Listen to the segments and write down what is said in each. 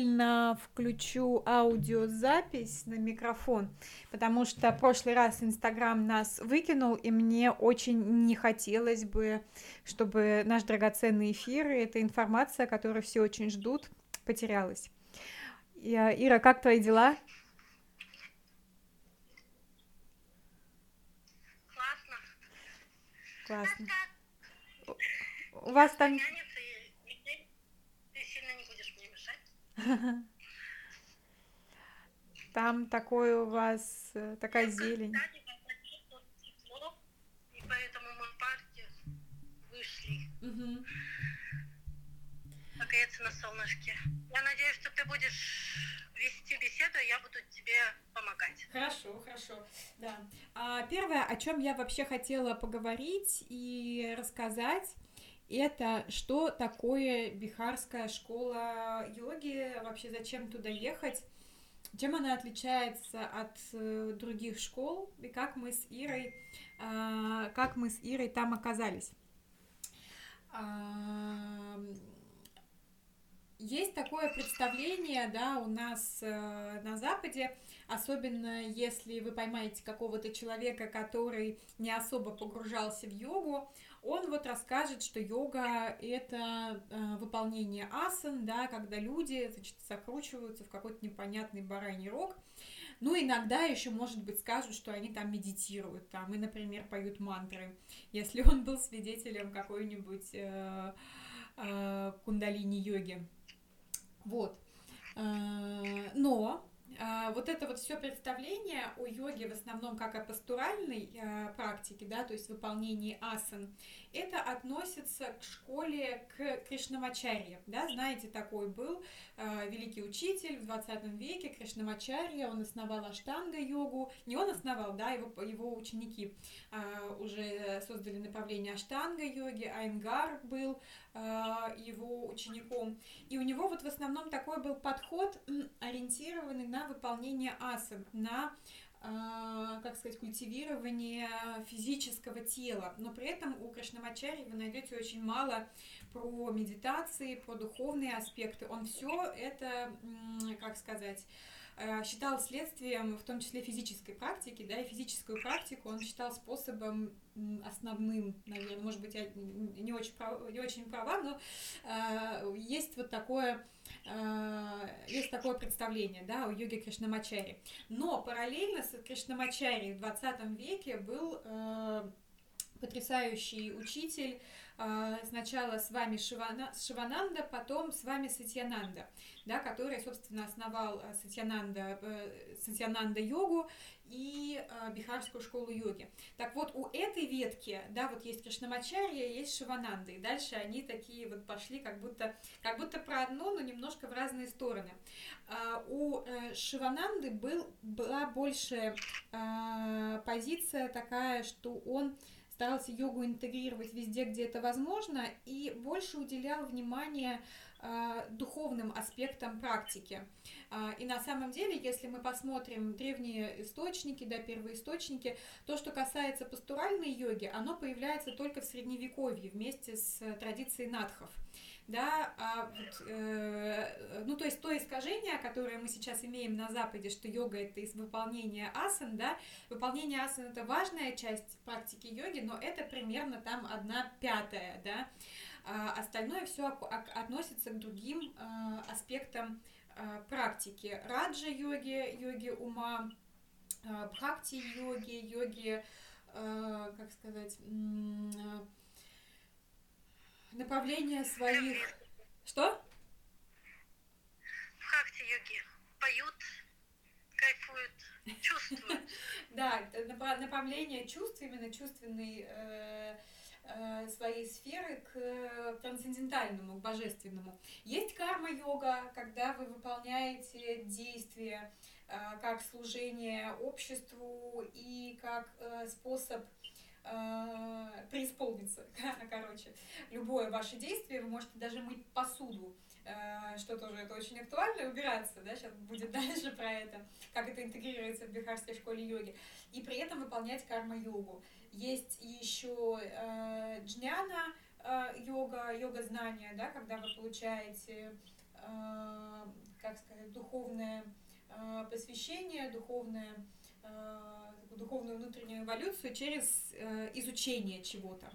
параллельно включу аудиозапись на микрофон, потому что в прошлый раз Инстаграм нас выкинул, и мне очень не хотелось бы, чтобы наш драгоценный эфир и эта информация, которую все очень ждут, потерялась. Ира, как твои дела? Классно. Классно. У вас там... Там такой у вас, э, такая зелень. И поэтому мы в парке вышли. Угу. Погреться на солнышке. Я надеюсь, что ты будешь вести беседу, я буду тебе помогать. Хорошо, хорошо, да. А, первое, о чем я вообще хотела поговорить и рассказать, это что такое бихарская школа йоги, вообще зачем туда ехать, чем она отличается от э, других школ? И как мы с Ирой, э, как мы с Ирой там оказались. Э, есть такое представление, да, у нас э, на Западе, особенно если вы поймаете какого-то человека, который не особо погружался в йогу, он вот расскажет, что йога — это э, выполнение асан, да, когда люди, значит, закручиваются в какой-то непонятный бараний рог. Ну, иногда еще, может быть, скажут, что они там медитируют, там, и, например, поют мантры, если он был свидетелем какой-нибудь э, э, кундалини-йоги. Вот. Э, но вот это вот все представление о йоге в основном как о пастуральной э, практике, да, то есть выполнении асан, это относится к школе к Кришнамачарье, да, знаете, такой был э, великий учитель в 20 веке, Кришнамачарья, он основал аштанга-йогу, не он основал, да, его, его ученики уже создали направление аштанга-йоги, Айнгар был его учеником, и у него вот в основном такой был подход, ориентированный на выполнение асан, на а, как сказать, культивирование физического тела, но при этом у Кришнамачари вы найдете очень мало про медитации, про духовные аспекты. Он все это, как сказать, э, считал следствием, в том числе физической практики, да, и физическую практику он считал способом основным, наверное, может быть, я не очень права, не очень права но э, есть вот такое Э, есть такое представление, да, у йоги Кришнамачари. Но параллельно с Кришнамачари в 20 веке был э, потрясающий учитель, э, сначала с вами Шивана, Шивананда, потом с вами Сатьянанда, да, который, собственно, основал Сатьянанда, Сатьянанда йогу и э, Бихарскую школу йоги. Так вот, у этой ветки, да, вот есть Кришнамачарья, есть Шивананда, и дальше они такие вот пошли как будто, как будто про одно, но немножко в разные стороны. Э, у э, Шивананды был, была больше э, позиция такая, что он старался йогу интегрировать везде, где это возможно, и больше уделял внимание э, духовным аспектам практики. Э, и на самом деле, если мы посмотрим древние источники, да, первые источники, то, что касается пастуральной йоги, оно появляется только в Средневековье вместе с традицией надхов да, а вот, э, ну то есть то искажение, которое мы сейчас имеем на Западе, что йога это из выполнения асан, да, выполнение асан это важная часть практики йоги, но это примерно там одна пятая, да, а остальное все относится к другим э, аспектам э, практики, раджа йоги, ума, э, бхакти йоги, йоги, э, как сказать, э, направление своих... Что? В хакти-йоге поют, кайфуют, чувствуют. Да, направление чувств, именно чувственной э, э, своей сферы к трансцендентальному, к божественному. Есть карма-йога, когда вы выполняете действия э, как служение обществу и как способ э, преисполниться. Короче, любое ваше действие, вы можете даже мыть посуду, э, что тоже это очень актуально, убираться, да, сейчас будет дальше про это, как это интегрируется в бихарской школе йоги, и при этом выполнять карма-йогу. Есть еще э, джняна э, йога, йога знания, да, когда вы получаете э, как сказать, духовное посвящение, духовное духовную внутреннюю эволюцию через изучение чего-то.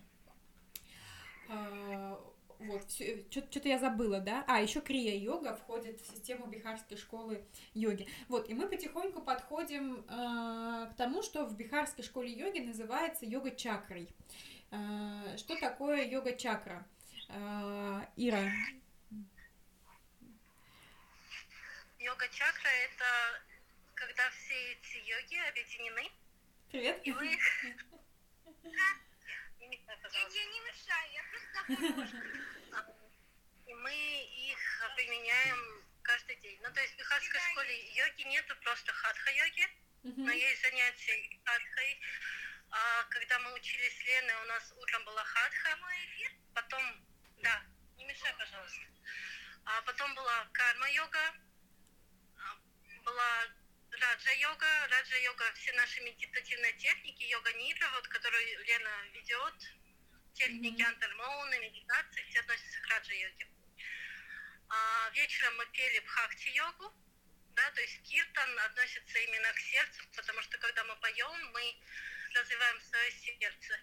Вот, что-то я забыла, да? А, еще крия-йога входит в систему бихарской школы йоги. Вот, и мы потихоньку подходим э, к тому, что в бихарской школе йоги называется йога-чакрой. Э, что такое йога-чакра? Э, Ира. Йога-чакра — это когда все эти йоги объединены. Привет. И вы... Я не мешаю, я просто И мы их применяем каждый день. Ну, то есть в бихарской школе йоги нету просто хатха-йоги, но есть занятия хатхой. А когда мы учились с Леной, у нас утром была хатха, потом, да, не мешай, пожалуйста. А потом была карма-йога, а, была раджа-йога. Раджа-йога, все наши медитативные техники, йога-нидра, вот, которую Лена ведет, техники mm-hmm. антармоуны, медитации, все относятся к раджа-йоге. А вечером мы пели бхакти-йогу, да, то есть киртан относится именно к сердцу, потому что когда мы поем, мы развиваем свое сердце.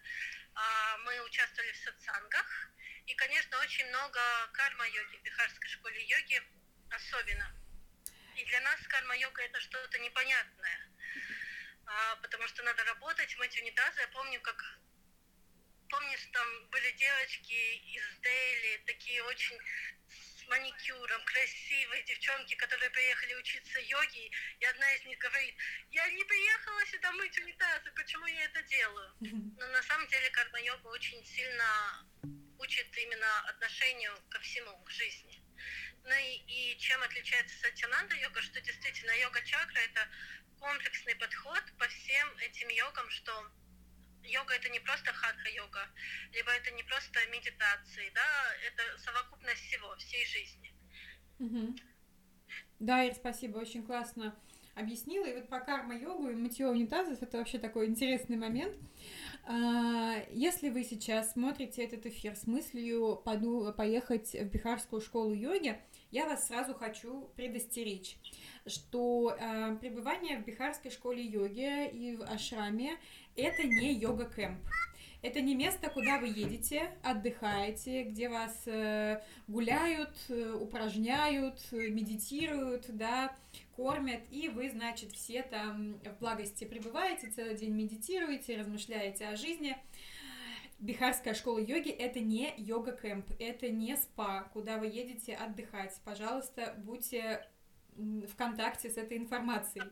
А, мы участвовали в сатсангах, и, конечно, очень много карма-йоги в Бихарской школе йоги, особенно. И для нас карма-йога это что-то непонятное, а, потому что надо работать, мыть унитазы. Я помню, как помнишь, там были девочки из Дели, такие очень с маникюром, красивые девчонки, которые приехали учиться йоге, и одна из них говорит, я не приехала сюда мыть унитазы, почему я это делаю? Но на самом деле карма-йога очень сильно учит именно отношению ко всему, к жизни. Ну и, и чем отличается сатьянанда йога, что действительно йога-чакра – это комплексный подход по всем этим йогам, что йога это не просто хатха-йога, либо это не просто медитации, да, это совокупность всего, всей жизни. Угу. Да, Ир, спасибо, очень классно объяснила. И вот по карма-йогу и мытье унитазов это вообще такой интересный момент. А, если вы сейчас смотрите этот эфир с мыслью поехать в Бихарскую школу йоги, я вас сразу хочу предостеречь, что э, пребывание в Бихарской школе йоги и в ашраме это не йога-кэмп. Это не место, куда вы едете, отдыхаете, где вас э, гуляют, э, упражняют, медитируют, да, кормят, и вы, значит, все там в благости пребываете, целый день медитируете, размышляете о жизни. Бихарская школа йоги это не йога-кэмп, это не спа, куда вы едете отдыхать. Пожалуйста, будьте в контакте с этой информацией.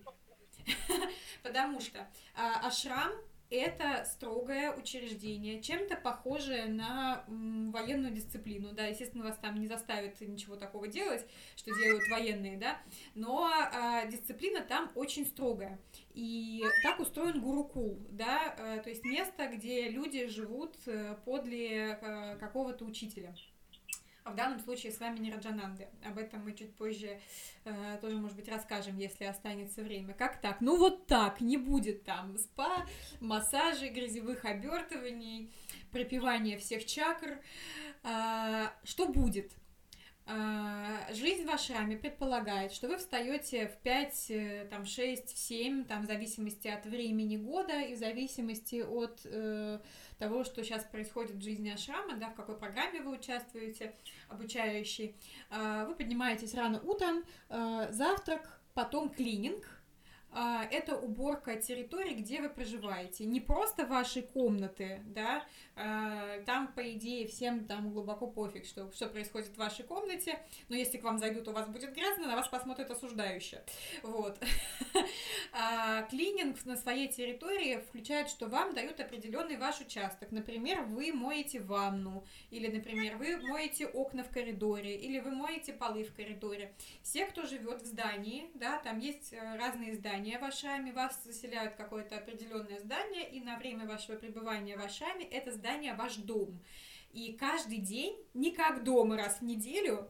Потому что а, ашрам это строгое учреждение, чем-то похожее на военную дисциплину, да, естественно, вас там не заставят ничего такого делать, что делают военные, да, но а, дисциплина там очень строгая, и так устроен гурукул, да, а, то есть место, где люди живут э, подле а, какого-то учителя. В данном случае с вами не Раджананды. Об этом мы чуть позже э, тоже, может быть, расскажем, если останется время. Как так? Ну вот так, не будет там спа, массажей, грязевых обертываний, пропивания всех чакр. Э, что будет? А, жизнь в ашраме предполагает, что вы встаете в 5, э, там, 6, в 7, там, в зависимости от времени года и в зависимости от э, того, что сейчас происходит в жизни ашрама, да, в какой программе вы участвуете, обучающий. Э, вы поднимаетесь рано утром, э, завтрак, потом клининг – а, это уборка территории, где вы проживаете. Не просто ваши комнаты, да, а, там, по идее, всем там глубоко пофиг, что, что происходит в вашей комнате, но если к вам зайдут, у вас будет грязно, на вас посмотрят осуждающе. Вот. А, клининг на своей территории включает, что вам дают определенный ваш участок. Например, вы моете ванну, или, например, вы моете окна в коридоре, или вы моете полы в коридоре. Все, кто живет в здании, да, там есть э, разные здания, в Ашраме, вас заселяют какое-то определенное здание, и на время вашего пребывания в Ашраме это здание ваш дом. И каждый день, не как дома раз в неделю,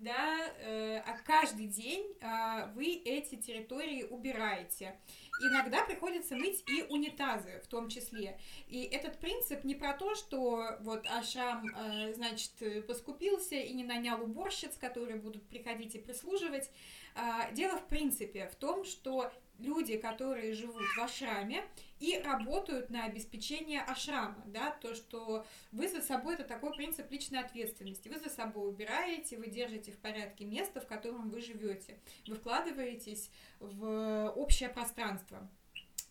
да, э, а каждый день э, вы эти территории убираете. Иногда приходится мыть и унитазы в том числе. И этот принцип не про то, что вот Ашрам, э, значит, поскупился и не нанял уборщиц, которые будут приходить и прислуживать. А, дело в принципе в том, что люди, которые живут в ашраме и работают на обеспечение ашрама, да, то, что вы за собой, это такой принцип личной ответственности, вы за собой убираете, вы держите в порядке место, в котором вы живете, вы вкладываетесь в общее пространство.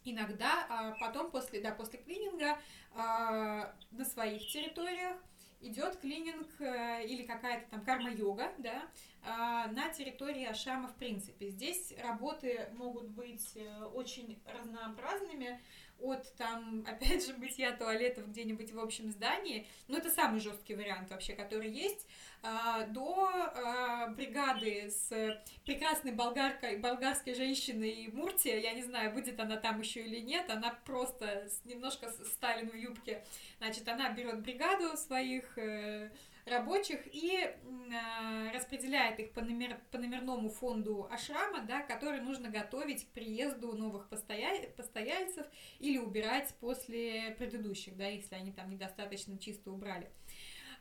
Иногда а, потом, после, да, после клининга а, на своих территориях идет клининг э, или какая-то там карма-йога, да, а, на территории Ашама в принципе. Здесь работы могут быть э, очень разнообразными, от там, опять же, бытия туалетов где-нибудь в общем здании, ну это самый жесткий вариант вообще, который есть, а, до а, бригады с прекрасной болгаркой, болгарской женщиной Муртия, я не знаю, будет она там еще или нет, она просто немножко Сталин в юбке, значит, она берет бригаду своих э, рабочих и э, распределяет их по, номер, по номерному фонду ашрама, да, который нужно готовить к приезду новых постоя... постояльцев или убирать после предыдущих, да, если они там недостаточно чисто убрали.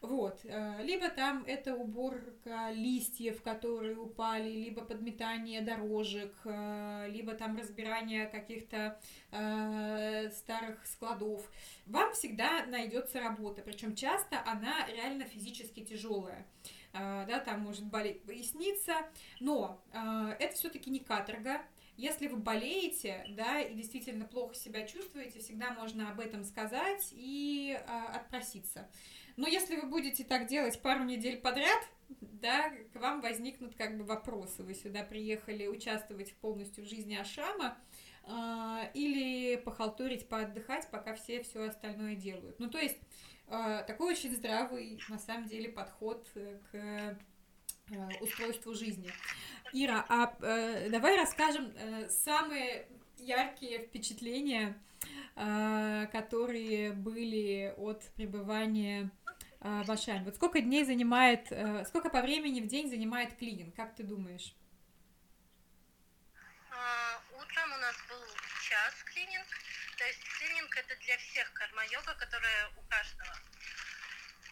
Вот. Э, либо там это уборка листьев, которые упали, либо подметание дорожек, э, либо там разбирание каких-то э, старых складов. Вам всегда найдется работа, причем часто она реально физически тяжелая да, там может болеть поясница, но это все-таки не каторга. Если вы болеете, да, и действительно плохо себя чувствуете, всегда можно об этом сказать и э, отпроситься. Но если вы будете так делать пару недель подряд, да, к вам возникнут как бы вопросы. Вы сюда приехали участвовать полностью в жизни Ашрама э, или похалтурить, поотдыхать, пока все все остальное делают. Ну, то есть э, такой очень здравый, на самом деле, подход к э, устройству жизни. Ира, а э, давай расскажем э, самые яркие впечатления, э, которые были от пребывания э, в Ашане. Вот сколько дней занимает, э, сколько по времени в день занимает клининг, как ты думаешь? А, утром у нас был час клининг, то есть клининг это для всех карма-йога, которая у каждого.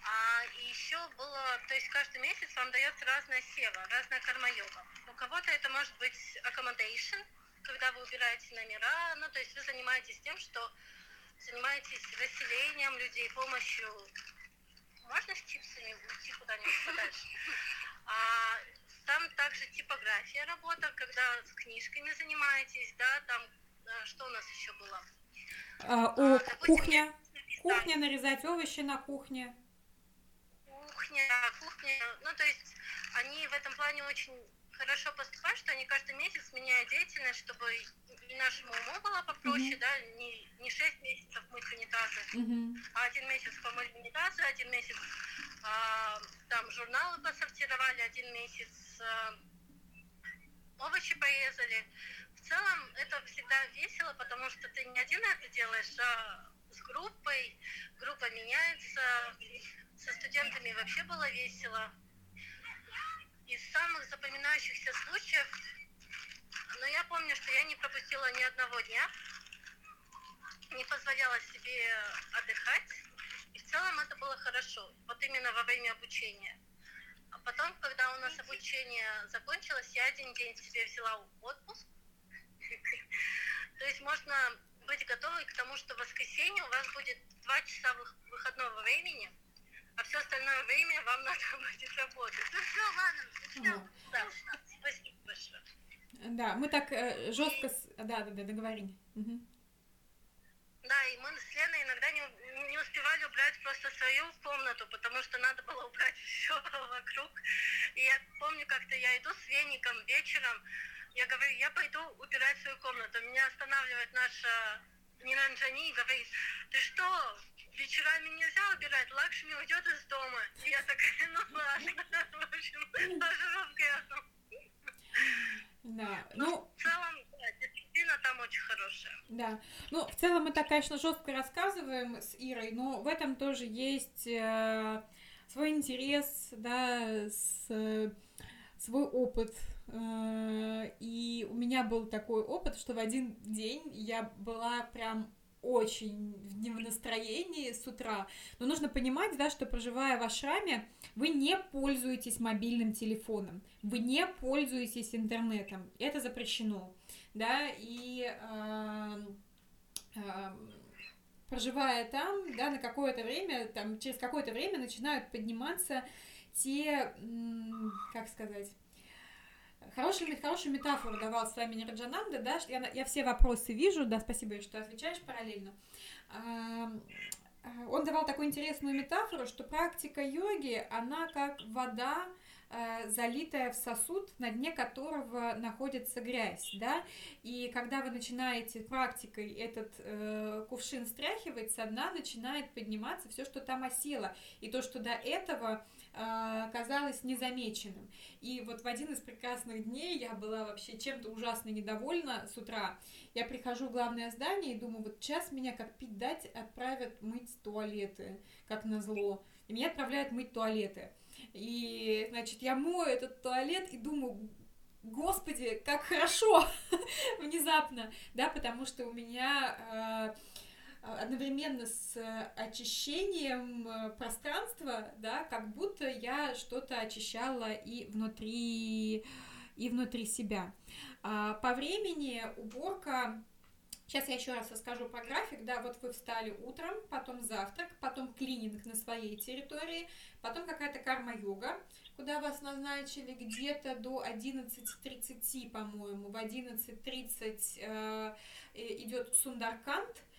А еще было, то есть каждый месяц вам дается разная сева, разная карма-йога. У кого-то это может быть accommodation, когда вы убираете номера, ну то есть вы занимаетесь тем, что занимаетесь расселением людей, помощью можно с чипсами уйти куда-нибудь подальше? А, там также типография работа, когда с книжками занимаетесь, да, там а, что у нас еще было? А, о, а, допустим, кухня. Кухня, нарезать овощи на кухне. Кухня, кухня, ну то есть они в этом плане очень хорошо поступают, что они каждый месяц меняют деятельность, чтобы нашему уму было попроще, mm-hmm. да, не, не 6 месяцев мыть унитазы, mm-hmm. а один месяц помыть унитазы, один месяц а, там журналы посортировали, один месяц а, овощи порезали. В целом это всегда весело, потому что ты не один это делаешь, а с группой, группа меняется, со студентами вообще было весело. Из самых запоминающихся случаев, но я помню, что я не пропустила ни одного дня, не позволяла себе отдыхать, и в целом это было хорошо, вот именно во время обучения. А потом, когда у нас обучение закончилось, я один день себе взяла отпуск. То есть можно быть готовы к тому, что в воскресенье у вас будет два часа выходного времени – а все остальное время вам надо будет работать. Ну все, ладно, все. Да, спасибо большое. Да, мы так э, жестко... С... Да, да, да, договори. Угу. Да, и мы с Леной иногда не, не успевали убрать просто свою комнату, потому что надо было убрать все вокруг. И я помню, как-то я иду с веником вечером, я говорю, я пойду убирать свою комнату. Меня останавливает наша Ниранджани и говорит, ты что, вечерами нельзя убирать, Лакшми уйдет из дома. И я такая, ну ладно, в общем, оживка. Да, ну... В целом, да, дисциплина там очень хорошая. Да, ну, в целом мы так, конечно, жестко рассказываем с Ирой, но в этом тоже есть э, свой интерес, да, с, э, свой опыт. Э, и у меня был такой опыт, что в один день я была прям очень не в настроении с утра. Но нужно понимать, да, что проживая в ашраме, вы не пользуетесь мобильным телефоном, вы не пользуетесь интернетом. Это запрещено, да, и э, э, проживая там, да, на какое-то время, там, через какое-то время начинают подниматься те, как сказать, Хорошую, хорошую метафору давал с вами Раджананда, да, я, я все вопросы вижу, да, спасибо, что отвечаешь параллельно. А, он давал такую интересную метафору, что практика йоги, она как вода, э, залитая в сосуд, на дне которого находится грязь, да, и когда вы начинаете практикой этот э, кувшин стряхивать, со дна начинает подниматься все, что там осело, и то, что до этого казалось незамеченным. И вот в один из прекрасных дней я была вообще чем-то ужасно недовольна с утра. Я прихожу в главное здание и думаю, вот сейчас меня как пить дать отправят мыть туалеты, как назло. И меня отправляют мыть туалеты. И, значит, я мою этот туалет и думаю, господи, как хорошо внезапно, да, потому что у меня э, а, одновременно с э, очищением э, пространства, да, как будто я что-то очищала и внутри, и внутри себя. А, по времени уборка Сейчас я еще раз расскажу про график. Да, вот вы встали утром, потом завтрак, потом клининг на своей территории, потом какая-то карма-йога, куда вас назначили где-то до 11.30, по-моему. В 11.30 э, идет Сундаркант, а,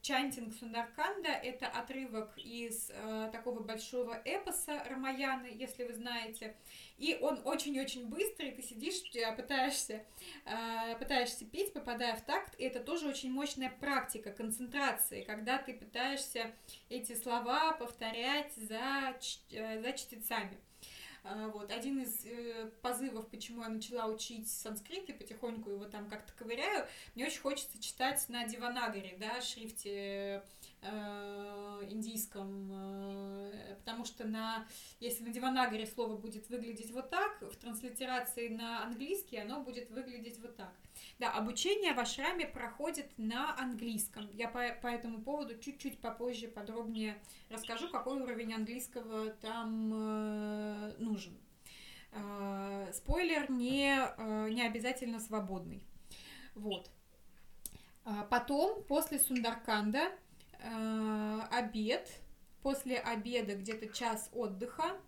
Чантинг Сундарканда – это отрывок из э, такого большого эпоса Рамаяны, если вы знаете. И он очень-очень быстрый, ты сидишь, пытаешься, э, пытаешься пить, попадая в такт. И это тоже очень мощная практика концентрации, когда ты пытаешься эти слова повторять за, э, за чтецами. А, вот. Один из э, позывов, почему я начала учить санскрит и потихоньку его там как-то ковыряю, мне очень хочется читать на диванагаре, да, шрифте индийском, э, потому что на, если на диванагаре слово будет выглядеть вот так, в транслитерации на английский оно будет выглядеть вот так. Да, обучение в ашраме проходит на английском. Я по, по этому поводу чуть-чуть попозже подробнее расскажу, какой уровень английского там э, нужен. Э, спойлер, не, э, не обязательно свободный. Вот. А потом, после Сундарканда, э, обед. После обеда где-то час отдыха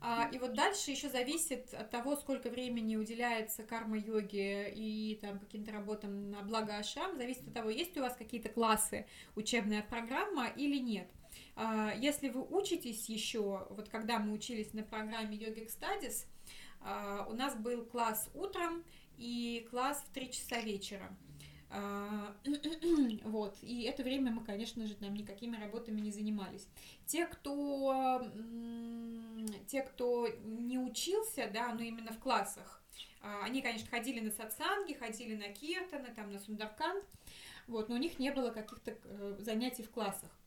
а, и вот дальше еще зависит от того, сколько времени уделяется карма-йоге и там каким-то работам на благо ашрам, зависит от того, есть у вас какие-то классы, учебная программа или нет. А, если вы учитесь еще, вот когда мы учились на программе Yogic Studies, а, у нас был класс утром и класс в 3 часа вечера. А, вот. И это время мы, конечно же, там никакими работами не занимались. Те, кто, те, кто не учился, да, но именно в классах, а, они, конечно, ходили на сатсанги, ходили на киртаны, там, на сундаркант, вот, но у них не было каких-то э, занятий в классах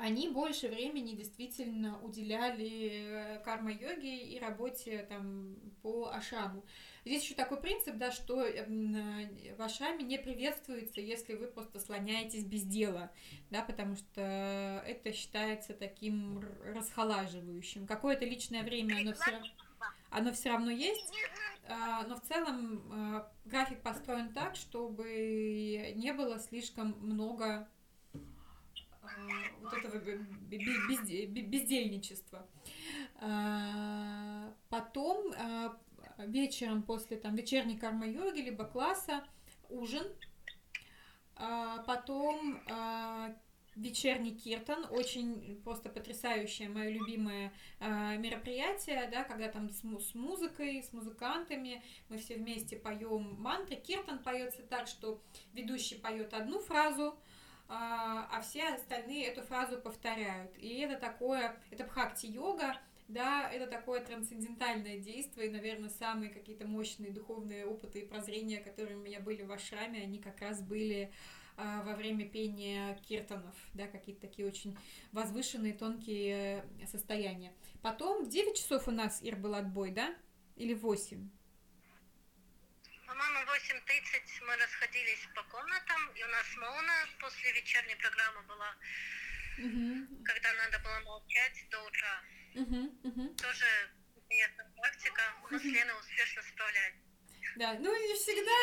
они больше времени действительно уделяли э, карма-йоге и работе там по ашраму. Здесь еще такой принцип, да, что эм, э, в ашраме не приветствуется, если вы просто слоняетесь без дела, да, потому что это считается таким расхолаживающим. Какое-то личное время оно все, оно все равно есть, а, но в целом а, график построен так, чтобы не было слишком много вот этого бездельничества. Потом вечером после там вечерней карма-йоги, либо класса ужин, потом вечерний киртан, очень просто потрясающее, мое любимое э, мероприятие, да, когда там с, музыкой, с музыкантами, мы все вместе поем мантры. Киртан поется так, что ведущий поет одну фразу, э, а, а все остальные эту фразу повторяют. И это такое, это бхакти-йога, да, это такое трансцендентальное действие, и, наверное, самые какие-то мощные духовные опыты и прозрения, которые у меня были в ашраме, они как раз были а, во время пения киртанов, да, какие-то такие очень возвышенные, тонкие э, состояния. Потом в 9 часов у нас Ир был отбой, да? Или 8? мамой в 8.30 мы расходились по комнатам, и у нас Моуна после вечерней программы была, угу. когда надо было молчать до утра. Угу, угу. Тоже интересная практика, но угу. Лена успешно справляется. Да, ну не всегда,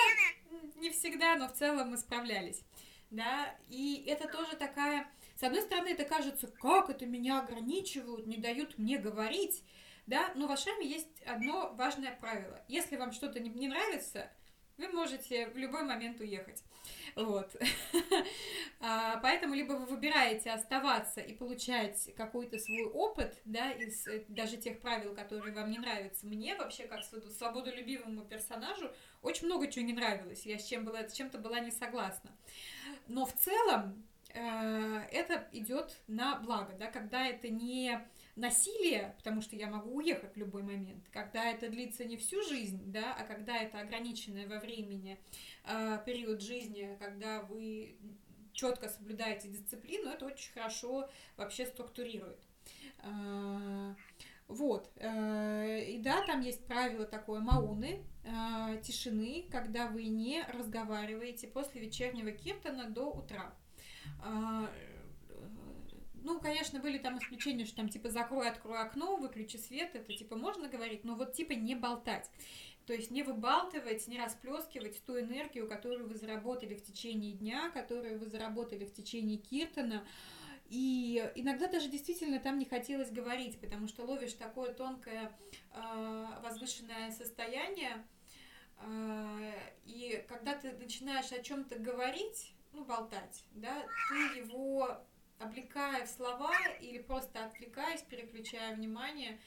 не всегда, но в целом мы справлялись. Да, и это тоже такая, с одной стороны, это кажется, как это меня ограничивают, не дают мне говорить, да, но в Ашаме есть одно важное правило. Если вам что-то не, не нравится, вы можете в любой момент уехать. Вот. А, поэтому либо вы выбираете оставаться и получать какой-то свой опыт, да, из э, даже тех правил, которые вам не нравятся. Мне вообще, как свободолюбивому персонажу, очень много чего не нравилось. Я с, чем была, с чем-то была не согласна. Но в целом э, это идет на благо, да, когда это не насилие, потому что я могу уехать в любой момент, когда это длится не всю жизнь, да, а когда это ограниченное во времени э, период жизни, когда вы четко соблюдаете дисциплину, это очень хорошо вообще структурирует. Э, вот. Э, и да, там есть правило такое мауны, э, тишины, когда вы не разговариваете после вечернего киртана до утра. Ну, конечно, были там исключения, что там типа закрой, открой окно, выключи свет, это типа можно говорить, но вот типа не болтать. То есть не выбалтывать, не расплескивать ту энергию, которую вы заработали в течение дня, которую вы заработали в течение киртана. И иногда даже действительно там не хотелось говорить, потому что ловишь такое тонкое э, возвышенное состояние, э, и когда ты начинаешь о чем-то говорить, ну, болтать, да, ты его облекая в слова или просто отвлекаясь, переключая внимание,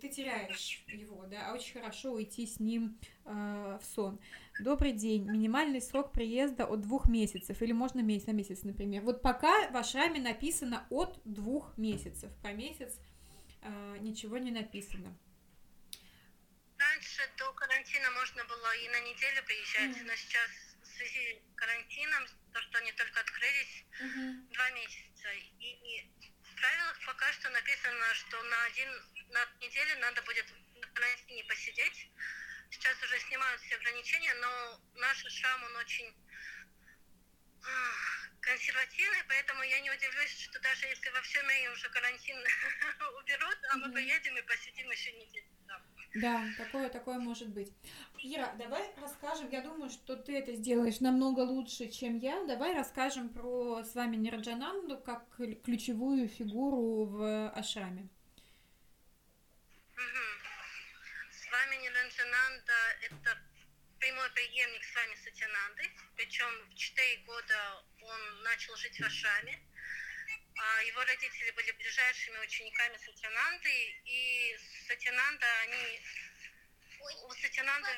ты теряешь его, да, а очень хорошо уйти с ним э, в сон. Добрый день. Минимальный срок приезда от двух месяцев, или можно месяц на месяц, например. Вот пока в Ашраме написано от двух месяцев, по месяц э, ничего не написано. Раньше до карантина можно было и на неделю приезжать, mm. но сейчас связи с карантином то, что они только открылись uh-huh. два месяца. И, и в правилах пока что написано, что на один на неделю надо будет на карантине посидеть. Сейчас уже снимают все ограничения, но наш шрам, он очень консервативный, поэтому я не удивлюсь, что даже если во всем мире уже карантин уберут, а мы поедем и посидим еще неделю. Да, такое, такое может быть. Ира, давай расскажем, я думаю, что ты это сделаешь намного лучше, чем я. Давай расскажем про с вами Нираджананду как ключевую фигуру в Ашраме. С вами Нираджананда – это прямой преемник с вами Сатянанды, причем в 4 года он начал жить в Ашраме. А его родители были ближайшими учениками Сатянанды, и Сатянанда, они... У Сатянанды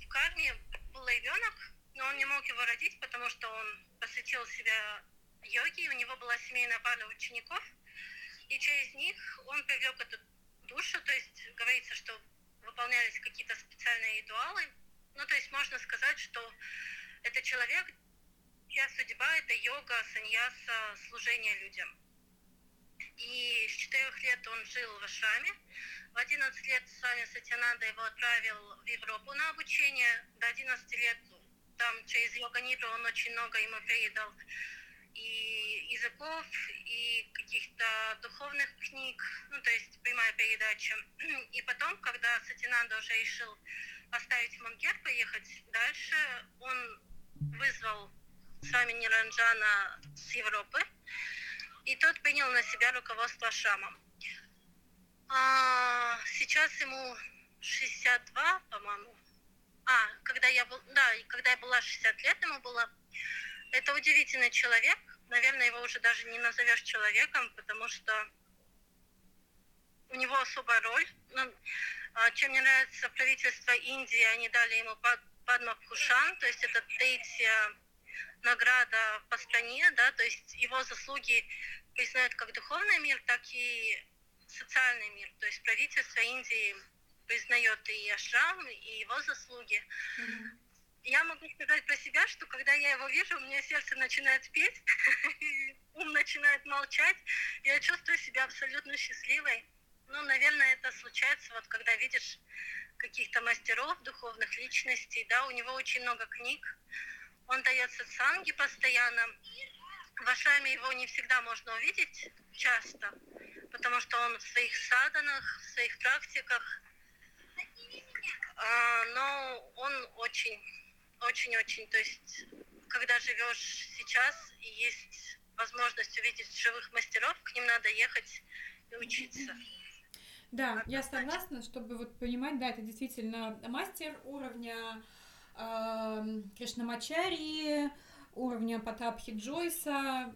в карме был ребенок, но он не мог его родить, потому что он посвятил себя йоге, у него была семейная пара учеников, и через них он привлек эту душу, то есть говорится, что выполнялись какие-то специальные ритуалы, ну, то есть можно сказать, что это человек, чья судьба – это йога, саньяса, служение людям. И с четырех лет он жил в Ашраме. В 11 лет Свами Сатянанда его отправил в Европу на обучение. До 11 лет там через йога он очень много ему передал и языков, и каких-то духовных книг, ну, то есть прямая передача. И потом, когда Сатинанда уже решил оставить Мангер, поехать дальше, он вызвал Свами Ниранджана с Европы, и тот принял на себя руководство Шамом. А, сейчас ему 62, по-моему. А, когда я был, да, когда я была 60 лет, ему было. Это удивительный человек. Наверное, его уже даже не назовешь человеком, потому что у него особая роль. Ну, а, чем мне нравится правительство Индии, они дали ему Падма Пхушан, то есть это третья награда по стране, да, то есть его заслуги признают как духовный мир, так и социальный мир. То есть правительство Индии признает и Ашрам, и его заслуги. Mm-hmm. Я могу сказать про себя, что когда я его вижу, у меня сердце начинает петь, ум начинает молчать, я чувствую себя абсолютно счастливой. Ну, наверное, это случается, вот когда видишь каких-то мастеров, духовных личностей, да, у него очень много книг, он дает сатсанги постоянно. В Ашаме его не всегда можно увидеть часто, потому что он в своих саданах, в своих практиках, а, но он очень, очень-очень, то есть когда живешь сейчас и есть возможность увидеть живых мастеров, к ним надо ехать и учиться. Да, я согласна, чтобы вот понимать, да, это действительно мастер уровня э, Кришнамачари, уровня Потапхи Джойса,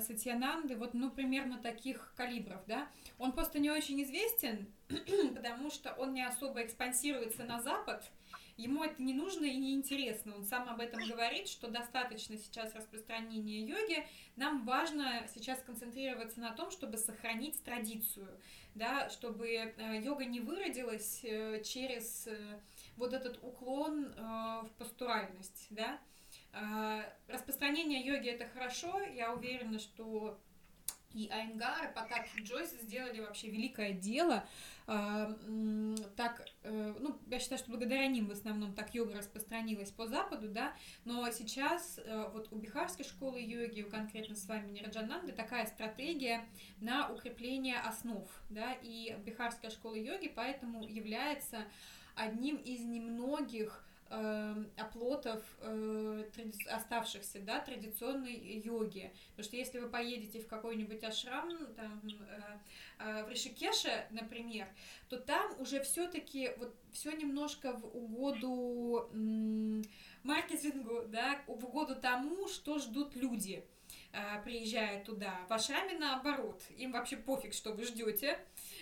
Сатьянанды, вот, ну, примерно таких калибров, да. Он просто не очень известен, потому что он не особо экспансируется на Запад, ему это не нужно и не интересно. Он сам об этом говорит, что достаточно сейчас распространения йоги. Нам важно сейчас концентрироваться на том, чтобы сохранить традицию, да, чтобы э, йога не выродилась э, через э, вот этот уклон в пастуральность, да. Распространение йоги это хорошо, я уверена, что и Айнгар, и Потап Джойс сделали вообще великое дело. А, так, э, ну, я считаю, что благодаря ним в основном так йога распространилась по Западу, да, но сейчас э, вот у Бихарской школы йоги, у конкретно с вами Нираджананды, такая стратегия на укрепление основ, да, и Бихарская школа йоги поэтому является одним из немногих э, оплотов э, оставшихся, да, традиционной йоги. Потому что если вы поедете в какой-нибудь ашрам, там, э, э, в Ришикеше, например, то там уже все-таки вот все немножко в угоду маркетингу, да, в угоду тому, что ждут люди э, приезжая туда. В ашраме наоборот, им вообще пофиг, что вы ждете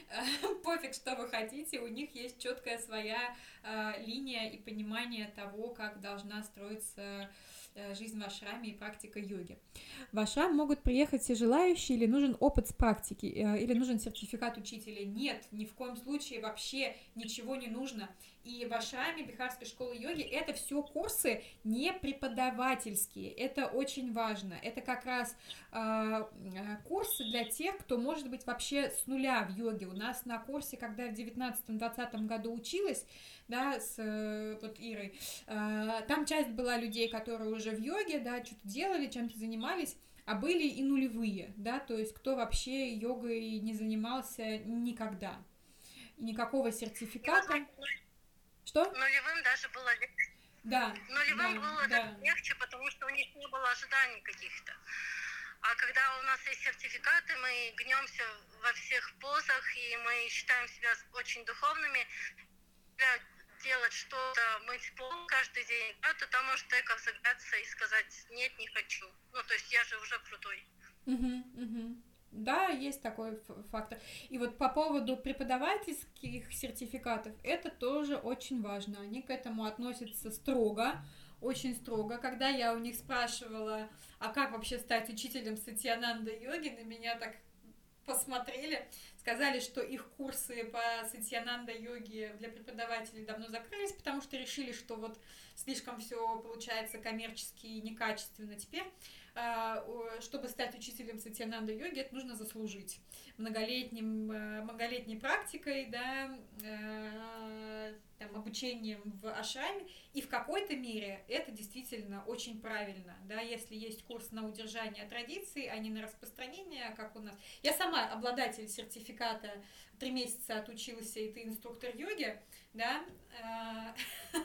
пофиг, что вы хотите, у них есть четкая своя э, линия и понимание того, как должна строиться Э, жизнь в ашраме и практика йоги. В ашрам могут приехать все желающие, или нужен опыт с практики, э, или нужен сертификат учителя. Нет, ни в коем случае вообще ничего не нужно. И в ашраме Бихарской школы йоги это все курсы не преподавательские. Это очень важно. Это как раз э, курсы для тех, кто может быть вообще с нуля в йоге. У нас на курсе, когда в 19-20 году училась, да, с э, вот Ирой, э, там часть была людей, которые уже в йоге, да, что-то делали, чем-то занимались, а были и нулевые, да, то есть кто вообще йогой не занимался никогда. И никакого сертификата. Что? Нулевым даже было легче. Да. Нулевым да, было да. легче, потому что у них не было ожиданий каких-то. А когда у нас есть сертификаты, мы гнемся во всех позах, и мы считаем себя очень духовными. Для делать что-то, мыть пол каждый день, да, то там может эко взгляться и сказать, нет, не хочу. Ну, то есть я же уже крутой. Угу, угу. Да, есть такой фактор. И вот по поводу преподавательских сертификатов, это тоже очень важно. Они к этому относятся строго, очень строго. Когда я у них спрашивала, а как вообще стать учителем Сатьянанда йоги, на меня так посмотрели, сказали, что их курсы по сатьянанда йоге для преподавателей давно закрылись, потому что решили, что вот слишком все получается коммерчески и некачественно. Теперь чтобы стать учителем сатьянанда йоги, это нужно заслужить многолетним, э, многолетней практикой, да, э, там, обучением в ашраме, и в какой-то мере это действительно очень правильно, да, если есть курс на удержание традиций, а не на распространение, как у нас. Я сама обладатель сертификата, три месяца отучилась, и ты инструктор йоги, да, э,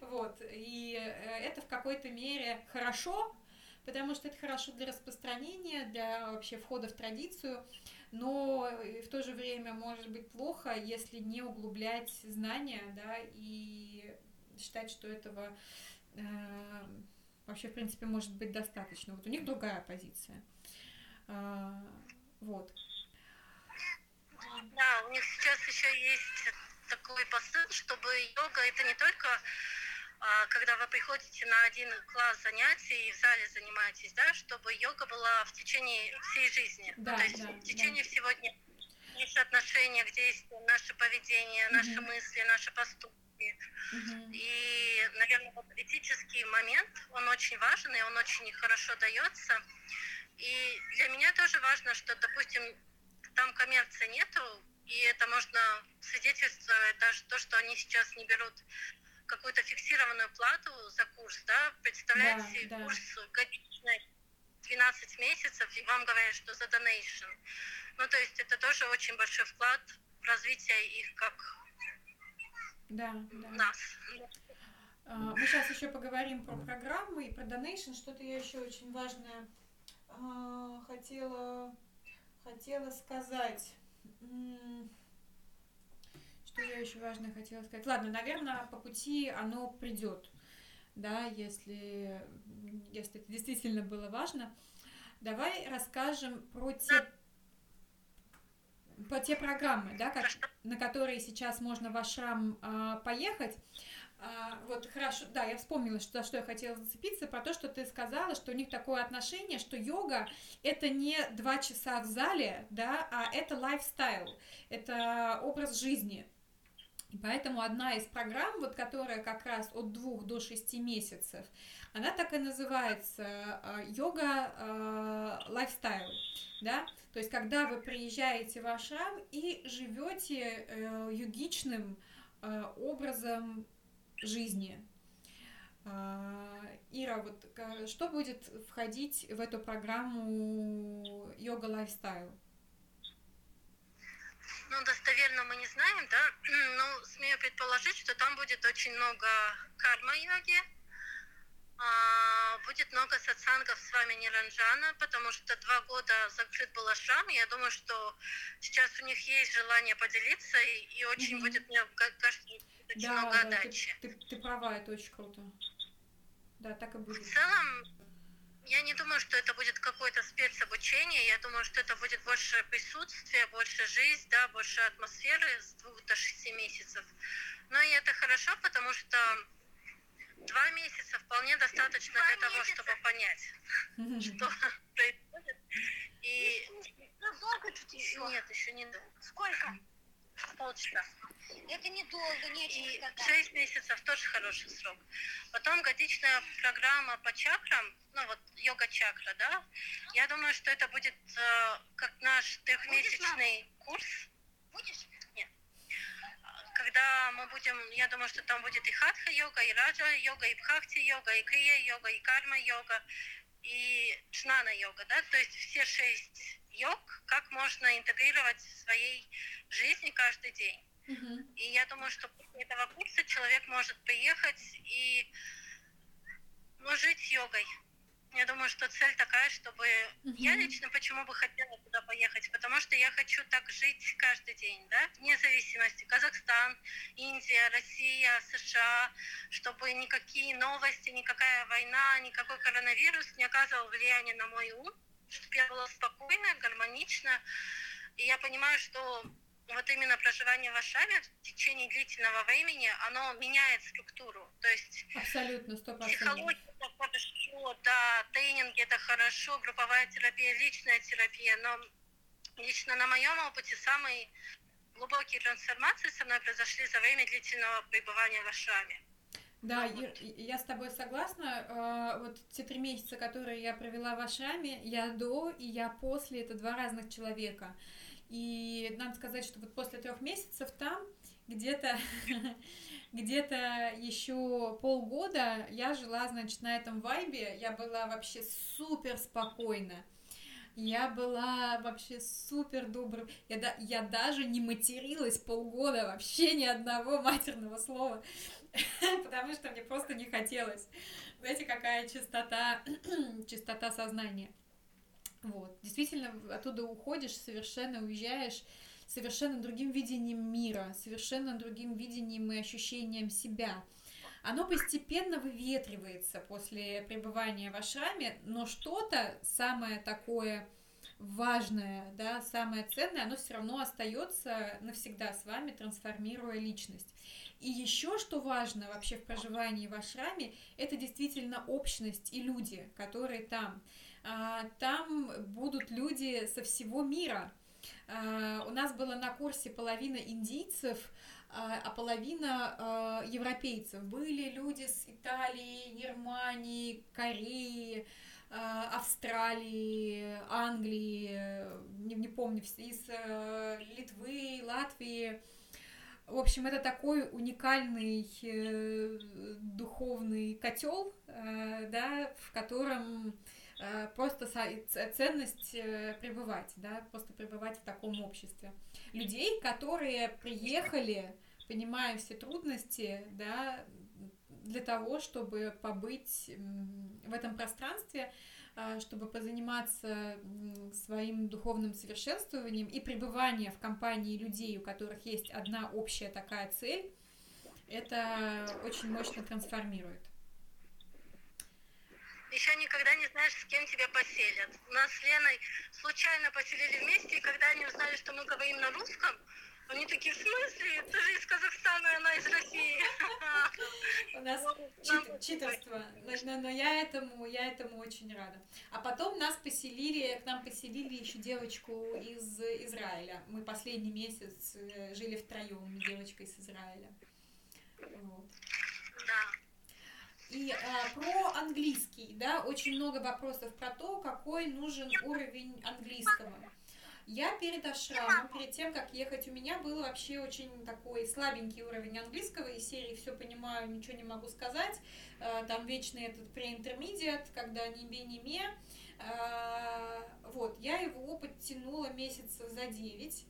вот, и это в какой-то мере хорошо, потому что это хорошо для распространения, для вообще входа в традицию, но в то же время может быть плохо, если не углублять знания, да, и считать, что этого э, вообще, в принципе, может быть достаточно. Вот у них другая позиция. Э, вот. Да, у них сейчас еще есть такой посыл, чтобы йога это не только когда вы приходите на один класс занятий и в зале занимаетесь, да, чтобы йога была в течение всей жизни. Да, То есть да, в течение да. всего дня. Наше отношение к действию, наше поведение, угу. наши мысли, наши поступки. Угу. И, наверное, вот этический момент, он очень важен, и он очень хорошо дается. И для меня тоже важно, что, допустим, там коммерции нету, и это можно свидетельствовать даже то, что они сейчас не берут какую-то фиксированную плату за курс, да, представляете, да, да. курс годичный 12 месяцев, и вам говорят, что за донейшн. Ну, то есть это тоже очень большой вклад в развитие их как да, да. нас. А, мы сейчас еще поговорим про программы и про донейшн. Что-то я еще очень важное а, хотела, хотела сказать. Что я еще важное хотела сказать? Ладно, наверное, по пути оно придет, да, если, если это действительно было важно. Давай расскажем про те, про те программы, да, как, на которые сейчас можно в Ашрам э, поехать. А, вот хорошо, да, я вспомнила, что, за что я хотела зацепиться, про то, что ты сказала, что у них такое отношение, что йога это не два часа в зале, да, а это лайфстайл, это образ жизни. И поэтому одна из программ, вот которая как раз от двух до шести месяцев, она так и называется а, йога а, lifestyle, да, то есть когда вы приезжаете в ашрам и живете э, йогичным э, образом жизни. Ира, вот что будет входить в эту программу йога lifestyle? Ну, достоверно мы не знаем, да, но смею предположить, что там будет очень много карма-йоги, а, будет много сатсангов с вами Ниранджана, потому что два года закрыт был ашрам, и я думаю, что сейчас у них есть желание поделиться, и, и очень mm-hmm. будет, мне кажется, очень да, много да, отдачи. Ты, ты, ты права, это очень круто. Да, так и будет. В целом, я не думаю, что это будет какое-то спецобучение, я думаю, что это будет больше присутствия, больше жизнь, да, больше атмосферы с двух до шести месяцев. Но и это хорошо, потому что два месяца вполне достаточно два для месяца. того, чтобы понять, что происходит. И... Долго тут еще? Нет, еще не долго. Сколько? Полчаса. Это недолго, нечего И шесть месяцев тоже хороший срок. Потом годичная программа по чакрам, ну вот йога-чакра, да, я думаю, что это будет э, как наш трехмесячный курс. Будешь? Нет. Когда мы будем, я думаю, что там будет и хатха-йога, и раджа-йога, и бхакти-йога, и крия-йога, и карма-йога, и чнана-йога, да, то есть все шесть йог, как можно интегрировать в своей жизни каждый день. И я думаю, что после этого курса человек может приехать и ну, жить йогой. Я думаю, что цель такая, чтобы... Uh-huh. Я лично почему бы хотела туда поехать? Потому что я хочу так жить каждый день, да? Вне зависимости. Казахстан, Индия, Россия, США, чтобы никакие новости, никакая война, никакой коронавирус не оказывал влияния на мой ум, чтобы я была спокойна, гармонична. И я понимаю, что вот именно проживание в Ашаме в течение длительного времени, оно меняет структуру. То есть Абсолютно, 100%. психология это хорошо, да, тренинги это хорошо, групповая терапия, личная терапия, но лично на моем опыте самые глубокие трансформации со мной произошли за время длительного пребывания в Ашаме. Да, вот. я, с тобой согласна. А, вот те три месяца, которые я провела в Ашаме, я до и я после, это два разных человека. И надо сказать, что вот после трех месяцев там где-то где-то еще полгода я жила, значит, на этом вайбе. Я была вообще супер спокойна. Я была вообще супер добрым. Я, да, я даже не материлась полгода, вообще ни одного матерного слова, потому что мне просто не хотелось. Знаете, какая чистота, чистота сознания. Вот. Действительно, оттуда уходишь, совершенно уезжаешь совершенно другим видением мира, совершенно другим видением и ощущением себя. Оно постепенно выветривается после пребывания в ашраме, но что-то самое такое важное, да, самое ценное, оно все равно остается навсегда с вами, трансформируя личность. И еще что важно вообще в проживании в ашраме, это действительно общность и люди, которые там. А, там будут люди со всего мира. А, у нас было на курсе половина индийцев, а, а половина европейцев. Были люди с Италии, Германии, Кореи, Австралии, Англии, не, не помню, из Литвы, Латвии. В общем, это такой уникальный э, духовный котел, э, да, в котором э, просто ценность э, пребывать, да, просто пребывать в таком обществе. Людей, которые приехали, понимая все трудности, да, для того, чтобы побыть в этом пространстве, а, чтобы позаниматься своим духовным совершенствованием и пребывание в компании людей, у которых есть одна общая такая цель, это очень мощно трансформирует. Еще никогда не знаешь, с кем тебя поселят. Нас с Леной случайно поселили вместе, и когда они узнали, что мы говорим на русском, они такие, в смысле? Ты же из Казахстана, она из России. У нас чит, читерство. Но, но я этому, я этому очень рада. А потом нас поселили, к нам поселили еще девочку из Израиля. Мы последний месяц э, жили втроем, девочка из Израиля. Вот. Да. И а, про английский, да, очень много вопросов про то, какой нужен уровень английского. Я перед ашрамом, перед тем, как ехать, у меня был вообще очень такой слабенький уровень английского, из серии «все понимаю, ничего не могу сказать», э, там вечный этот преинтермедиат, когда не бе, не ме. Э, вот, я его подтянула месяца за 9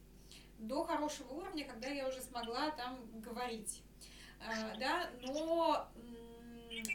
до хорошего уровня, когда я уже смогла там говорить. Э, да, но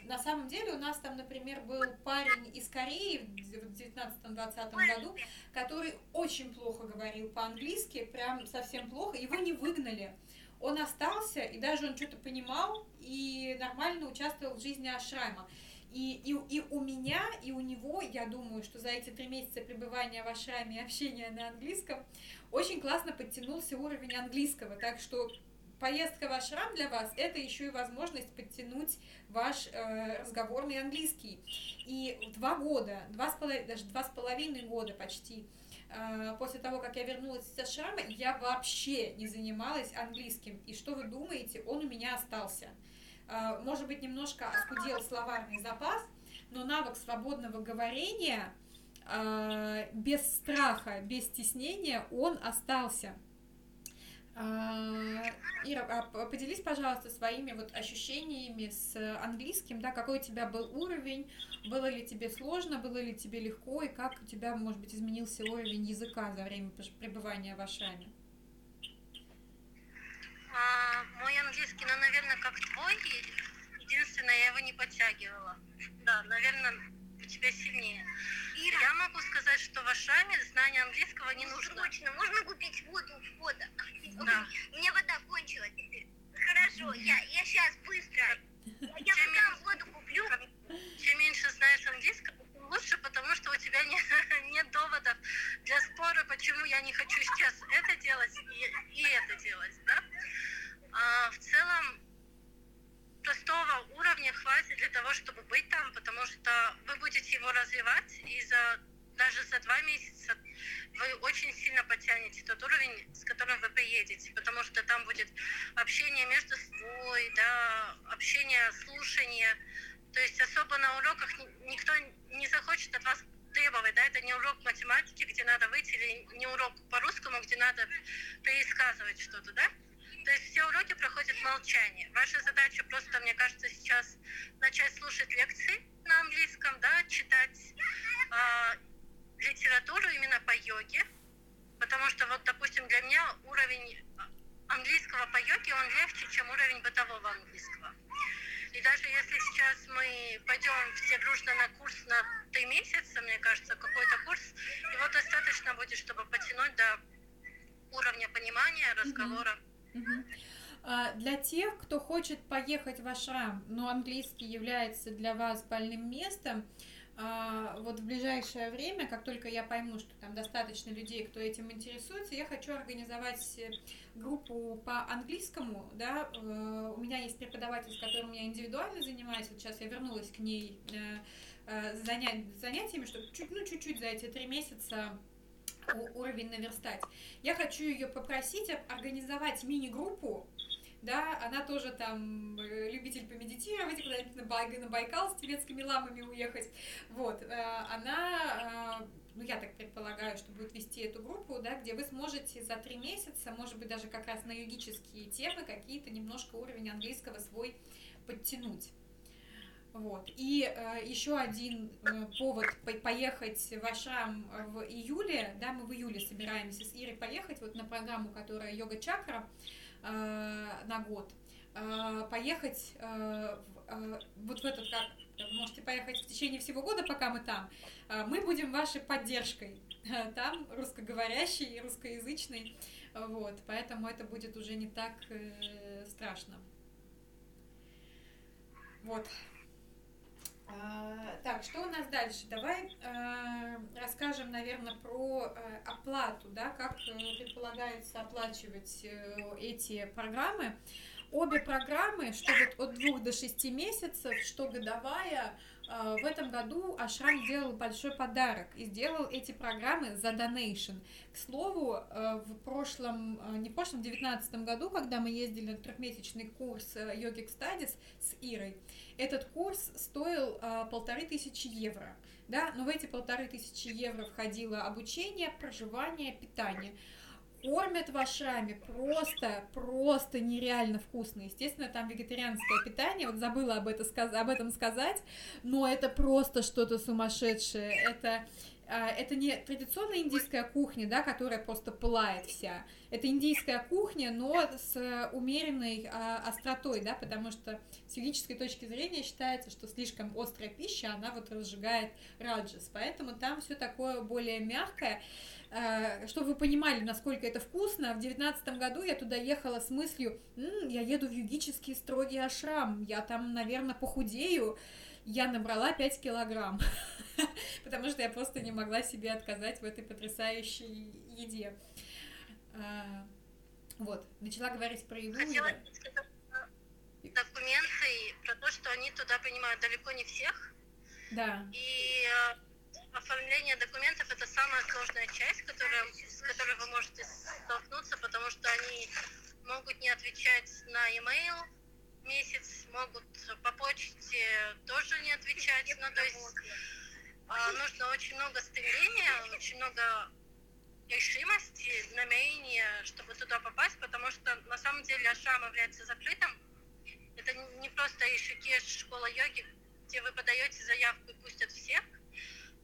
на самом деле у нас там, например, был парень из Кореи в 19-20 году, который очень плохо говорил по-английски, прям совсем плохо, его не выгнали. Он остался, и даже он что-то понимал, и нормально участвовал в жизни Ашрама. И, и, и у меня, и у него, я думаю, что за эти три месяца пребывания в Ашраме и общения на английском очень классно подтянулся уровень английского. Так что поездка в ашрам для вас это еще и возможность подтянуть ваш э, разговорный английский. И два года, два с половиной, даже два с половиной года почти э, после того, как я вернулась из ашрама, я вообще не занималась английским. И что вы думаете, он у меня остался. Э, может быть, немножко оскудел словарный запас, но навык свободного говорения э, без страха, без стеснения, он остался. А, Ира, а поделись, пожалуйста, своими вот ощущениями с английским, да, какой у тебя был уровень, было ли тебе сложно, было ли тебе легко, и как у тебя, может быть, изменился уровень языка за время пребывания в Ашраме? А, мой английский, ну, наверное, как твой, единственное, я его не подтягивала. Да, наверное, у тебя сильнее. Ира, я могу сказать, что в Ашраме знание английского не нужно. Срочно, можно купить воду в вода. Да. У меня вода кончилась. Хорошо, я, я сейчас быстро. Я Чем там воду куплю. Чем меньше знаешь английского, тем лучше, потому что у тебя не, нет доводов для спора, почему я не хочу сейчас это делать и, и это делать, да? А, в целом, простого уровня хватит для того, чтобы быть там, потому что вы будете его развивать, и за даже за два месяца вы очень сильно потянете тот уровень, с которым вы приедете, потому что там будет общение между собой, да, общение, слушание. То есть особо на уроках никто не захочет от вас требовать, да, это не урок математики, где надо выйти, или не урок по-русскому, где надо пересказывать что-то, да. То есть все уроки проходят в молчании. Ваша задача просто, мне кажется, сейчас начать слушать лекции на английском, да, читать э, литературу именно по йоге, потому что вот, допустим, для меня уровень английского по йоге, он легче, чем уровень бытового английского. И даже если сейчас мы пойдем все дружно на курс на три месяца, мне кажется, какой-то курс, его достаточно будет, чтобы потянуть до уровня понимания, разговора. А, для тех, кто хочет поехать в Ашрам, но английский является для вас больным местом, а, вот в ближайшее время, как только я пойму, что там достаточно людей, кто этим интересуется, я хочу организовать группу по английскому, да, э, у меня есть преподаватель, с которым я индивидуально занимаюсь, вот сейчас я вернулась к ней э, э, занятиями, чтобы чуть, ну, чуть-чуть за эти три месяца уровень наверстать. Я хочу ее попросить организовать мини-группу, да, она тоже там любитель помедитировать, куда-нибудь на Байкал с тибетскими ламами уехать. Вот, она ну, я так предполагаю, что будет вести эту группу, да, где вы сможете за три месяца, может быть, даже как раз на юридические темы какие-то немножко уровень английского свой подтянуть. Вот. И э, еще один э, повод по поехать в Ашрам в июле, да, мы в июле собираемся с Ирой поехать вот на программу, которая йога чакра э, на год, э, поехать э, э, вот в этот как вы можете поехать в течение всего года, пока мы там. Э, мы будем вашей поддержкой. Там русскоговорящий и русскоязычный. Вот, поэтому это будет уже не так э, страшно. Вот. А, так, что у нас дальше? Давай э, расскажем, наверное, про э, оплату, да, как э, предполагается оплачивать э, эти программы. Обе программы, что вот от двух до шести месяцев, что годовая, э, в этом году Ашрам сделал большой подарок и сделал эти программы за донейшн. К слову, э, в прошлом, э, не в прошлом, в девятнадцатом году, когда мы ездили на трехмесячный курс Yogic Studies с Ирой, этот курс стоил полторы тысячи евро. Да, но в эти полторы тысячи евро входило обучение, проживание, питание кормят в ашраме просто, просто нереально вкусно. Естественно, там вегетарианское питание, вот забыла об, это, об этом сказать, но это просто что-то сумасшедшее. Это это не традиционная индийская кухня, да, которая просто пылает вся. Это индийская кухня, но с умеренной а, остротой, да, потому что с юридической точки зрения считается, что слишком острая пища, она вот разжигает раджас. Поэтому там все такое более мягкое. А, чтобы вы понимали, насколько это вкусно, в девятнадцатом году я туда ехала с мыслью, М, я еду в югический строгий ашрам, я там, наверное, похудею, я набрала 5 килограмм, потому что я просто не могла себе отказать в этой потрясающей еде. А, вот, начала говорить про еду. Хотела документы, про то, что они туда принимают далеко не всех. Да. И э, оформление документов это самая сложная часть, которая, с которой вы можете столкнуться, потому что они могут не отвечать на e-mail, месяц могут по почте тоже не отвечать. Ну, то есть а, нужно очень много стремления, очень много решимости, намерения, чтобы туда попасть, потому что на самом деле Ашрам является закрытым. Это не просто Ишикеш, школа йоги, где вы подаете заявку и пустят всех.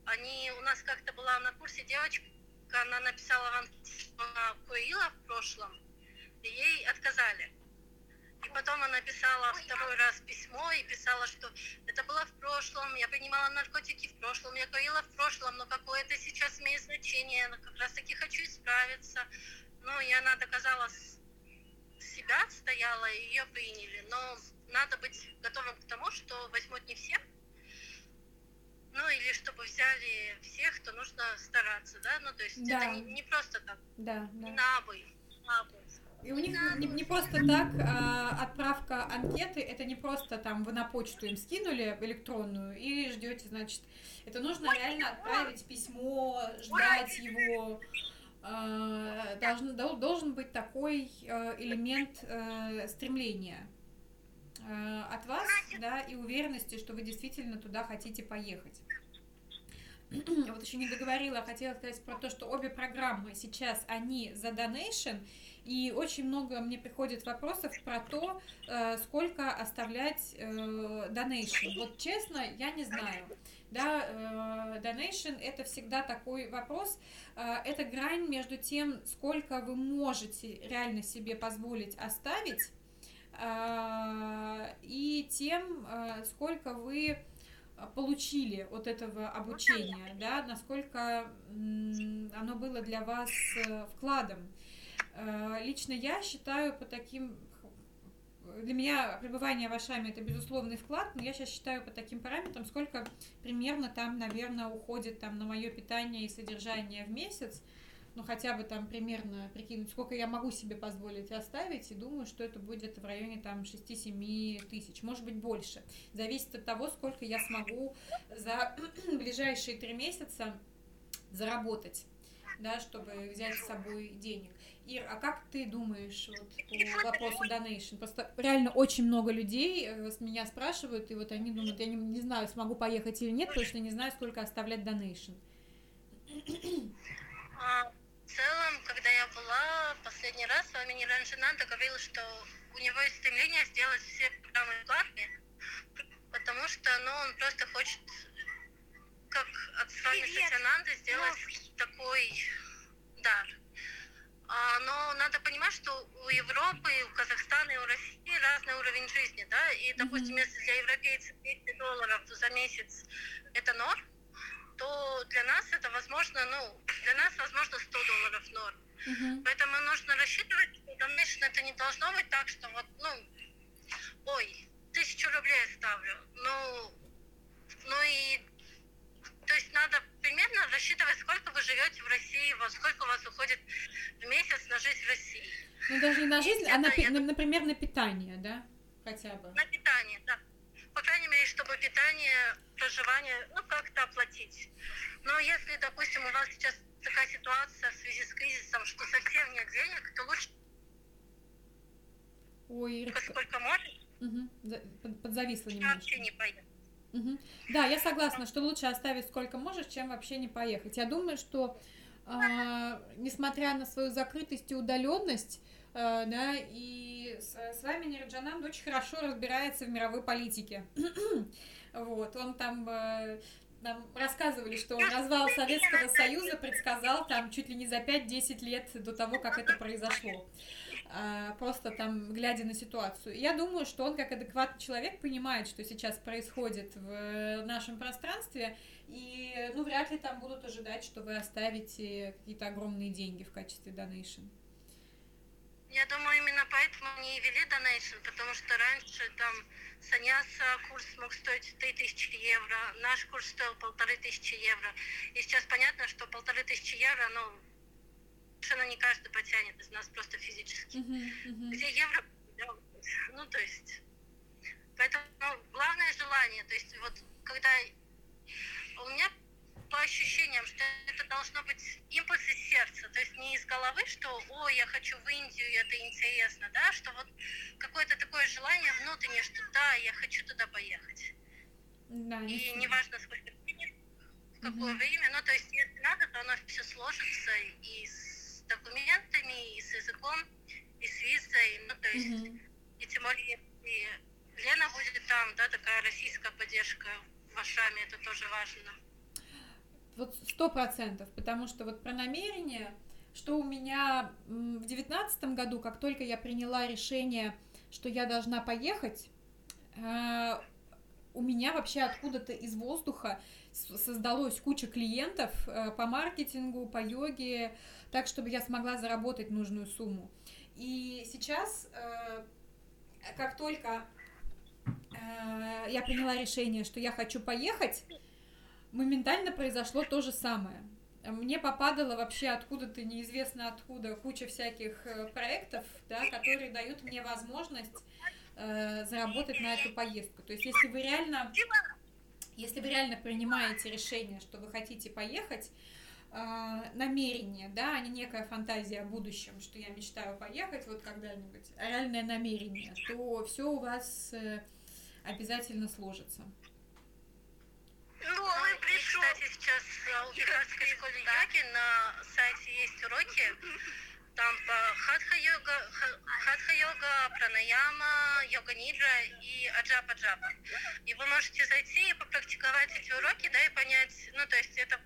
Они, у нас как-то была на курсе девочка, она написала в анкете, что она курила в прошлом, и ей отказали. И потом она писала второй раз письмо и писала, что это было в прошлом, я принимала наркотики в прошлом, я курила в прошлом, но какое это сейчас имеет значение, я как раз таки хочу исправиться. Ну, и она доказала себя, стояла, и ее приняли. Но надо быть готовым к тому, что возьмут не всех, ну, или чтобы взяли всех, то нужно стараться, да, ну, то есть да. это не, не просто так, да, да. не на обы, на обы. И у них не, не просто так а, отправка анкеты, это не просто там вы на почту им скинули электронную и ждете, значит, это нужно реально отправить письмо, ждать его. А, должен, должен быть такой а, элемент а, стремления а, от вас, да, и уверенности, что вы действительно туда хотите поехать. Вот еще не договорила, хотела сказать про то, что обе программы сейчас, они за donation, и очень много мне приходит вопросов про то, э, сколько оставлять э, donation. Вот честно, я не знаю. Да, э, donation это всегда такой вопрос. Это грань между тем, сколько вы можете реально себе позволить оставить, и тем, сколько вы получили от этого обучения, да, насколько оно было для вас вкладом. Э, лично я считаю по таким для меня пребывание в Ашаме это безусловный вклад, но я сейчас считаю по таким параметрам, сколько примерно там, наверное, уходит там на мое питание и содержание в месяц. Ну, хотя бы там примерно прикинуть, сколько я могу себе позволить оставить, и думаю, что это будет в районе там 6-7 тысяч, может быть больше. Зависит от того, сколько я смогу за ближайшие три месяца заработать. да, чтобы взять с собой денег. Ир, а как ты думаешь вот, по вопросу donation? Просто реально очень много людей э, с меня спрашивают, и вот они думают, я не, не знаю, смогу поехать или нет, точно не знаю, сколько оставлять donation. А, в целом, когда я была последний раз, с вами не раньше надо говорил, что у него есть стремление сделать все программы платными, потому что ну, он просто хочет, как от с вами сделать такой дар. А, но надо понимать, что у Европы, у Казахстана и у России разный уровень жизни, да, и, допустим, если для европейцев 200 долларов за месяц это норм, то для нас это возможно, ну, для нас возможно 100 долларов норм. Мгм. Поэтому нужно рассчитывать, что конечно, это не должно быть так, что вот, ну, ой, тысячу рублей ставлю. Ну, ну и, то есть надо примерно рассчитывать, сколько вы живете в России, вот сколько у вас уходит в месяц на жизнь в России. Ну, даже не на жизнь, а, Это напи- я на- например, на питание, да, хотя бы. На питание, да. По крайней мере, чтобы питание, проживание, ну, как-то оплатить. Но если, допустим, у вас сейчас такая ситуация в связи с кризисом, что совсем нет денег, то лучше Ой, Ирочка, сколько можешь, под- подзависла вообще немножко. не поехать. Мгм. Да, я согласна, что лучше оставить сколько можешь, чем вообще не поехать. Я думаю, что а, несмотря на свою закрытость и удаленность, а, да, и с, с вами Нирджанан очень хорошо разбирается в мировой политике. Вот, он там э, нам рассказывали, что он развал Советского Союза предсказал там чуть ли не за 5-10 лет до того, как это произошло. А, Просто там глядя на ситуацию. Я думаю, что он как адекватный человек понимает, что сейчас происходит в нашем пространстве, и ну вряд ли там будут ожидать, что вы оставите какие-то огромные деньги в качестве донейшн. Я думаю, именно поэтому они и ввели донейшн, потому что раньше там саняса курс мог стоить 3000 евро, наш курс стоил полторы тысячи евро. И сейчас понятно, что полторы тысячи евро, ну, совершенно не каждый потянет из нас просто физически. Где евро? да, Ну, то есть... Поэтому ну, главное желание. То есть вот когда у меня по ощущениям, что это должно быть импульс из сердца, то есть не из головы, что «О, я хочу в Индию, это интересно», да, что вот какое-то такое желание внутреннее, что «Да, я хочу туда поехать». Да, И не- неважно, сколько денег, в какое Мгм. время, ну, то есть если надо, то оно все сложится и с документами, и с языком, и с визой, ну, то есть Мгм. и тем более, если Лена будет там, да, такая российская поддержка в Ашаме, это тоже важно. Вот сто процентов, потому что вот про намерение, что у меня в девятнадцатом году, как только я приняла решение, что я должна поехать, э, у меня вообще откуда-то из воздуха создалось куча клиентов э, по маркетингу, по йоге, так, чтобы я смогла заработать нужную сумму. И сейчас, э, как только э, я приняла решение, что я хочу поехать, моментально произошло то же самое. Мне попадало вообще откуда-то неизвестно откуда куча всяких проектов, да, которые дают мне возможность э, заработать на эту поездку. То есть, если вы реально, если вы реально принимаете решение, что вы хотите поехать, э, намерение, да, а не некая фантазия о будущем, что я мечтаю поехать вот когда-нибудь, а реальное намерение, то все у вас э, обязательно сложится. Новый И, пришел. кстати, сейчас в Бихарской школе йоги на сайте есть уроки, там по хатха-йога, ха- хатха-йога, пранаяма, йога-нидра и аджапа-джапа. И вы можете зайти и попрактиковать эти уроки, да, и понять, ну, то есть это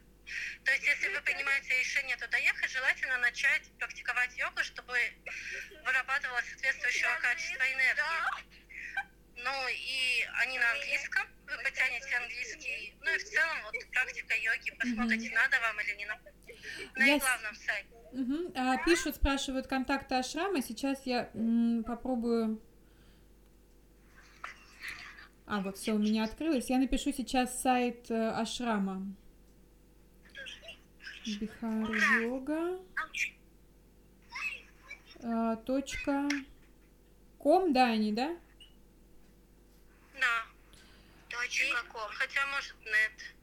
то есть, если вы принимаете решение туда ехать, желательно начать практиковать йогу, чтобы вырабатывалось соответствующего качества энергии. Ну и они на английском, вы потянете английский. Ну и в целом вот практика йоги, посмотрите, надо вам или не надо. На их с- главном сайте. Мгм. А, пишут, спрашивают контакты Ашрама. Сейчас я м, попробую. А, вот все у меня открылось. Я напишу сейчас сайт э, Ашрама. Бихар йога. э, Точка. Ком, да, они, да? Да. Точка ком. Хотя, может, нет.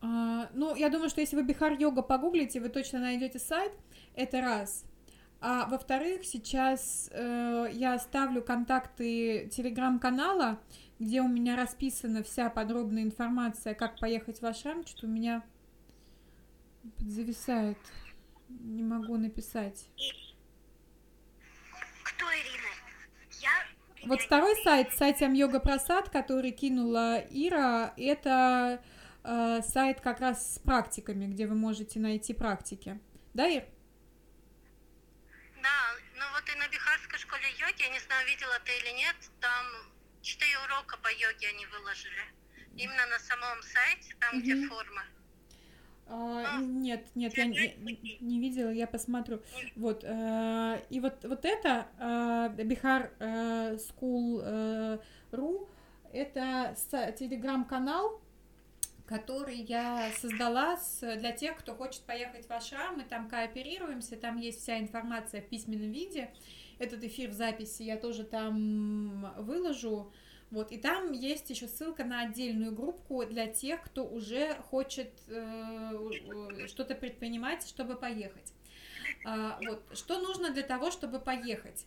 А, ну, я думаю, что если вы Бихар Йога погуглите, вы точно найдете сайт. Это раз. А во-вторых, сейчас э, я оставлю контакты телеграм-канала, где у меня расписана вся подробная информация, как поехать в Ашрам. Что-то у меня зависает. Не могу написать. Кто Ирина? Я... Вот второй сайт, сайт Йога Прасад, который кинула Ира, это э, сайт как раз с практиками, где вы можете найти практики. Да, Ир? Да, ну вот и на Бихарской школе йоги, я не знаю, видела ты или нет, там четыре урока по йоге они выложили. Именно на самом сайте, там, где Мгм. форма. А, А, нет, нет, я не, не видела, я посмотрю. Вот, э, и вот, вот это э, Бихар э, School э, ру, это телеграм-канал, который я создала с- для тех, кто хочет поехать в Ашрам, мы там кооперируемся, там есть вся информация в письменном виде. Этот эфир в записи я тоже там выложу. Вот, и там есть еще ссылка на отдельную группку для тех, кто уже хочет э, э, что-то предпринимать, чтобы поехать. А, вот, что нужно для того, чтобы поехать?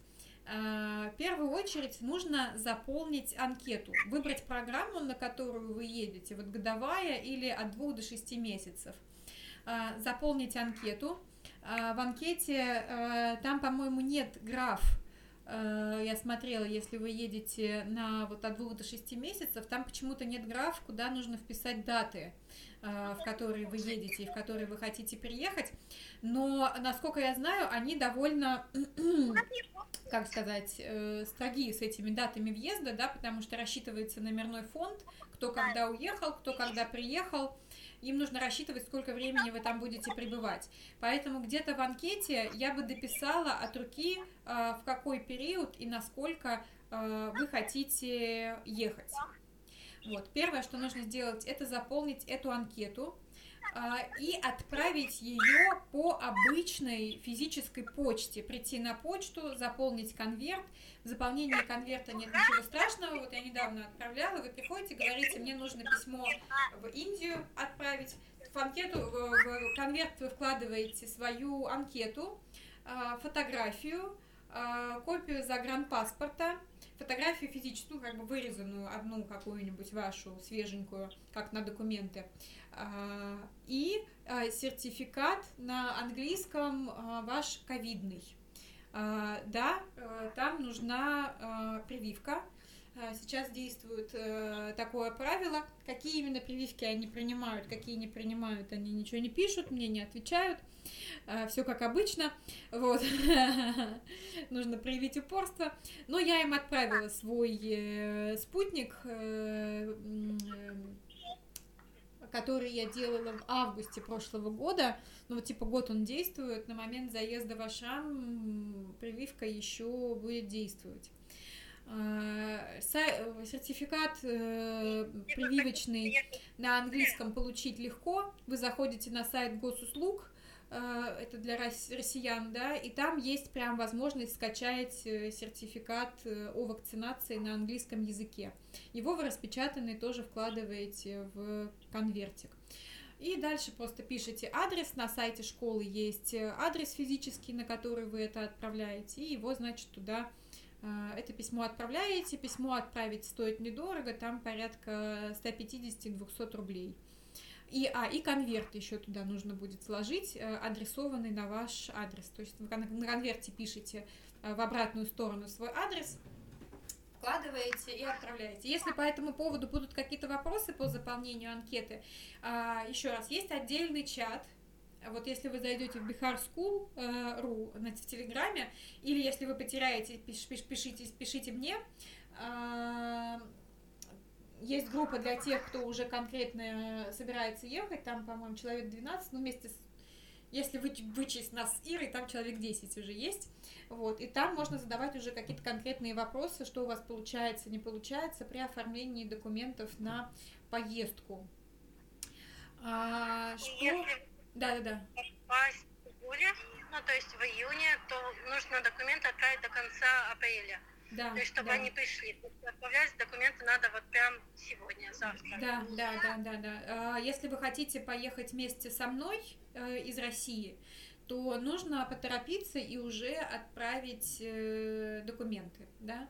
А, В первую очередь нужно заполнить анкету, выбрать программу, на которую вы едете, вот годовая или от двух до шести месяцев. А, Заполнить анкету. А, В анкете э, там, по-моему, нет граф. Э, Я смотрела, если вы едете на вот от двух до шести месяцев, там почему-то нет граф, куда нужно вписать даты, э, в которые вы едете и в которые вы хотите приехать. Но, насколько я знаю, они довольно как сказать, э, строги с этими датами въезда, да, потому что рассчитывается номерной фонд, кто когда уехал, кто когда приехал. Им нужно рассчитывать, сколько времени вы там будете пребывать. Поэтому где-то в анкете я бы дописала от руки, э, в какой период и насколько э, вы хотите ехать. Вот. Первое, что нужно сделать, это заполнить эту анкету а, и отправить ее по обычной физической почте. Прийти на почту, заполнить конверт. В заполнении конверта нет ничего страшного. Вот я недавно отправляла, вы приходите, говорите, мне нужно письмо в Индию отправить. В анкету, в конверт вы вкладываете свою анкету, а, фотографию, копию загранпаспорта, фотографию физическую, ну, как бы вырезанную, одну какую-нибудь вашу свеженькую, как на документы, а, и а, сертификат на английском а, ваш ковидный. А, Да, э, там нужна а, прививка. А, Сейчас действует э, такое правило. Какие именно прививки они принимают, какие не принимают, они ничего не пишут, мне не отвечают. Все как обычно. Вот. Нужно проявить упорство. Но я им отправила свой э, спутник, э, э, который я делала в августе прошлого года. Ну, вот типа год он действует. На момент заезда в Ашрам м, прививка еще будет действовать. Э, Сертификат э, прививочный на английском получить легко. Вы заходите на сайт госуслуг, э, это для рос- россиян, да, и там есть прям возможность скачать сертификат о вакцинации на английском языке. Его вы распечатанный тоже вкладываете в конвертик. И дальше просто пишите адрес, на сайте школы есть адрес физический, на который вы это отправляете, и его, значит, туда это письмо отправляете. Письмо отправить стоит недорого, там порядка 150-200 рублей. И, а, и конверт еще туда нужно будет сложить, э, адресованный на ваш адрес. То есть вы на конверте пишете э, в обратную сторону свой адрес, вкладываете и отправляете. Если по этому поводу будут какие-то вопросы по заполнению анкеты, а, еще раз, есть отдельный чат. Вот если вы зайдете в Bihar School э, в Телеграме, или если вы потеряете, пиш- пиш- пишите, пишите мне. А, Есть группа для тех, кто уже конкретно собирается ехать, там, по-моему, человек 12, ну, вместе с если вы, вычесть нас с Ирой, там человек 10 уже есть. Вот, и там можно задавать уже какие-то конкретные вопросы, что у вас получается, не получается при оформлении документов на поездку. А, что... Если Да-да-да. попасть в июле, ну то есть в июне, то нужно документы отправить до конца апреля. Да, То есть, чтобы да. они пришли. Отправлять документы надо вот прям сегодня, завтра. Да, да, да, да, да. А, Если вы хотите поехать вместе со мной э, из России, то нужно поторопиться и уже отправить э, документы, да.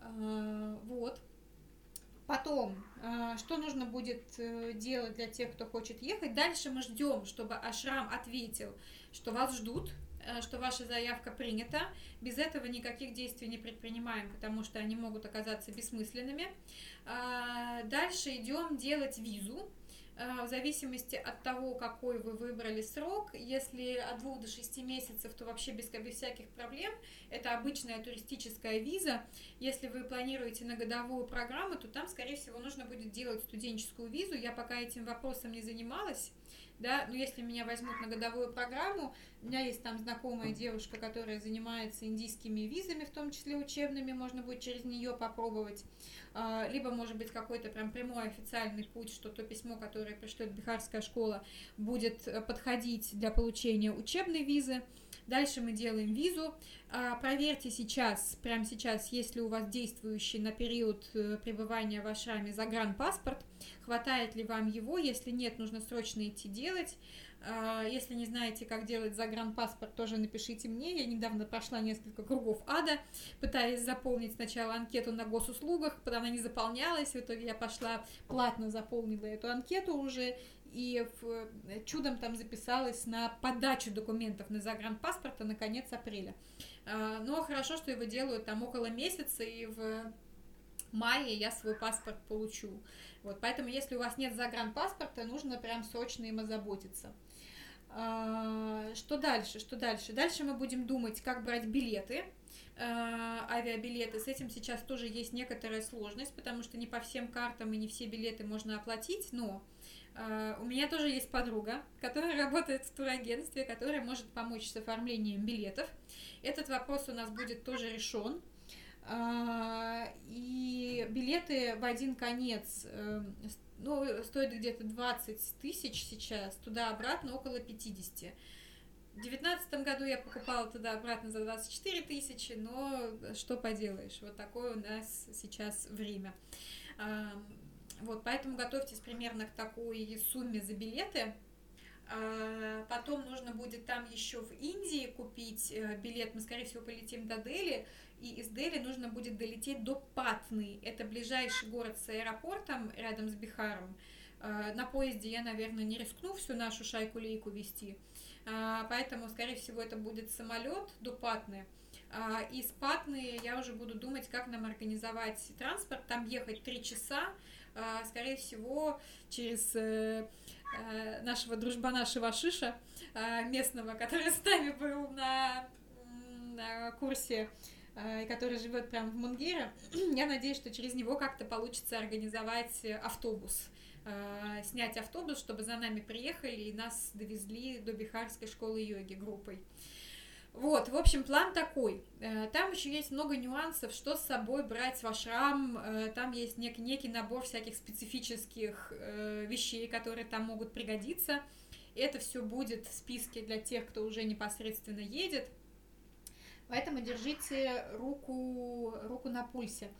А, Вот. Потом, а, что нужно будет э, делать для тех, кто хочет ехать? Дальше мы ждем, чтобы Ашрам ответил, что вас ждут, э, что ваша заявка принята. Без этого никаких действий не предпринимаем, потому что они могут оказаться бессмысленными. Дальше идем делать визу. А, В зависимости от того, какой вы выбрали срок, если от двух до шести месяцев, то вообще без, без всяких проблем. Это обычная туристическая виза. Если вы планируете на годовую программу, то там, скорее всего, нужно будет делать студенческую визу. Я пока этим вопросом не занималась. Да, но если меня возьмут на годовую программу, у меня есть там знакомая девушка, которая занимается индийскими визами, в том числе учебными, можно будет через нее попробовать. А, Либо, может быть, какой-то прям прямой официальный путь, что то письмо, которое пришлет Бихарская школа, будет э, подходить для получения учебной визы. Дальше мы делаем визу. А, Проверьте сейчас, прямо сейчас, есть ли у вас действующий на период э, пребывания в Ашраме загранпаспорт, хватает ли вам его, если нет, нужно срочно идти делать. А, Если не знаете, как делать загранпаспорт, тоже напишите мне. Я недавно прошла несколько кругов ада, пытаясь заполнить сначала анкету на госуслугах, потом она не заполнялась, в итоге я пошла платно заполнила эту анкету уже, и чудом там записалась на подачу документов на загранпаспорта на конец апреля. А, Но хорошо, что его делают там около месяца, и в мае я свой паспорт получу. Вот, поэтому, если у вас нет загранпаспорта, нужно прям срочно им озаботиться. А, Что дальше? Что дальше? Дальше мы будем думать, как брать билеты, а, авиабилеты. С этим сейчас тоже есть некоторая сложность, потому что не по всем картам и не все билеты можно оплатить, но а, у меня тоже есть подруга, которая работает в турагентстве, которая может помочь с оформлением билетов. Этот вопрос у нас будет тоже решен. А, И билеты в один конец э, с- ну, стоят где-то 20 тысяч сейчас, туда-обратно около 50. В девятнадцатом году я покупала туда-обратно за 24 тысячи, но что поделаешь, вот такое у нас сейчас время. Вот, поэтому готовьтесь примерно к такой сумме за билеты. А, Потом нужно будет там еще в Индии купить э, билет. Мы, скорее всего, полетим до Дели. И из Дели нужно будет долететь до Патны. Это ближайший город с аэропортом рядом с Бихаром. А, На поезде я, наверное, не рискну всю нашу шайку-лейку вести. А, Поэтому, скорее всего, это будет самолет до Патны. А, Из Патны я уже буду думать, как нам организовать транспорт. Там ехать три часа. Скорее всего, через э, э, нашего дружбана Шивашиша, э, местного, который с нами был на, курсе, э, и который живет прямо в Мунгире. Я надеюсь, что через него как-то получится организовать э, автобус э, снять автобус, чтобы за нами приехали и нас довезли до Бихарской школы йоги группой. Вот, в общем, план такой. Э, Там еще есть много нюансов, что с собой брать в ашрам. Э, Там есть нек- некий набор всяких специфических э, вещей, которые там могут пригодиться. Это все будет в списке для тех, кто уже непосредственно едет. Поэтому держите руку, руку на пульсе.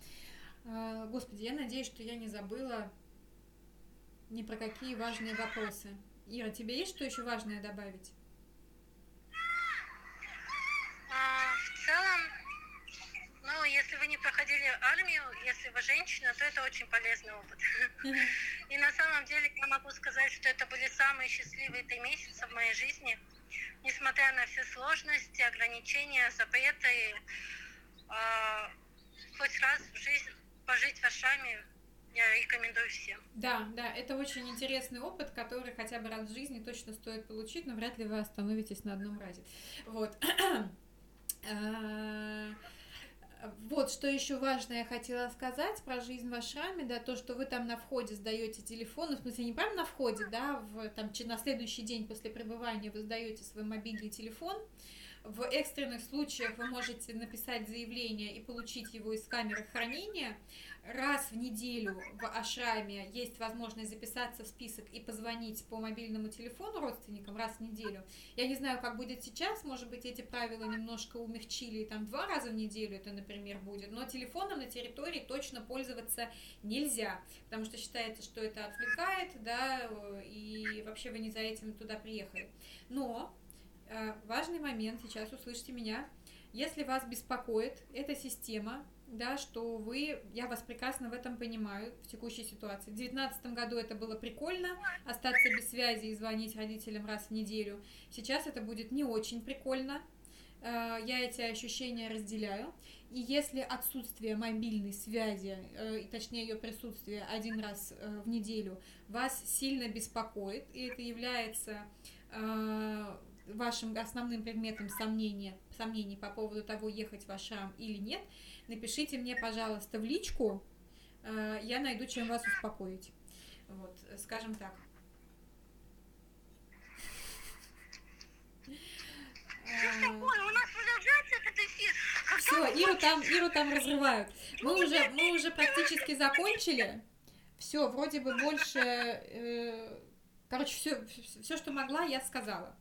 Э, Господи, я надеюсь, что я не забыла ни про какие важные вопросы. Ира, тебе есть что еще важное добавить? А, в целом, ну, если вы не проходили армию, если вы женщина, то это очень полезный опыт. И на самом деле я могу сказать, что это были самые счастливые три месяца в моей жизни. Несмотря на все сложности, ограничения, запреты, а, хоть раз в жизнь пожить в Ашаме я рекомендую всем. Да, да, это очень интересный опыт, который хотя бы раз в жизни точно стоит получить, но вряд ли вы остановитесь на одном разе. Вот. Вот, что еще важное я хотела сказать про жизнь в Ашраме, да, то, что вы там на входе сдаете телефон, ну, в смысле, не прямо на входе, да, в, там, на следующий день после пребывания вы сдаете свой мобильный телефон, В экстренных случаях вы можете написать заявление и получить его из камеры хранения. Раз в неделю в Ашраме есть возможность записаться в список и позвонить по мобильному телефону родственникам раз в неделю. Я не знаю, как будет сейчас, может быть, эти правила немножко умягчили, и там два раза в неделю это, например, будет, но телефоном на территории точно пользоваться нельзя, потому что считается, что это отвлекает, да, и вообще вы не за этим туда приехали. Но Э, важный момент, сейчас услышьте меня. Если вас беспокоит эта система, да, что вы, я вас прекрасно в этом понимаю, в текущей ситуации. В 2019 году это было прикольно, остаться без связи и звонить родителям раз в неделю. Сейчас это будет не очень прикольно, э, я эти ощущения разделяю. И если отсутствие мобильной связи, э, точнее ее присутствие один раз в неделю вас сильно беспокоит, и это является вашим основным предметом сомнения, сомнений по поводу того, ехать в Ашрам или нет, напишите мне, пожалуйста, в личку, э, я найду, чем вас успокоить. Вот, скажем так. Все, Иру там, Иру там разрывают. Мы уже, мы уже практически закончили. Все, вроде бы больше, э, короче, все, все, что могла, я сказала.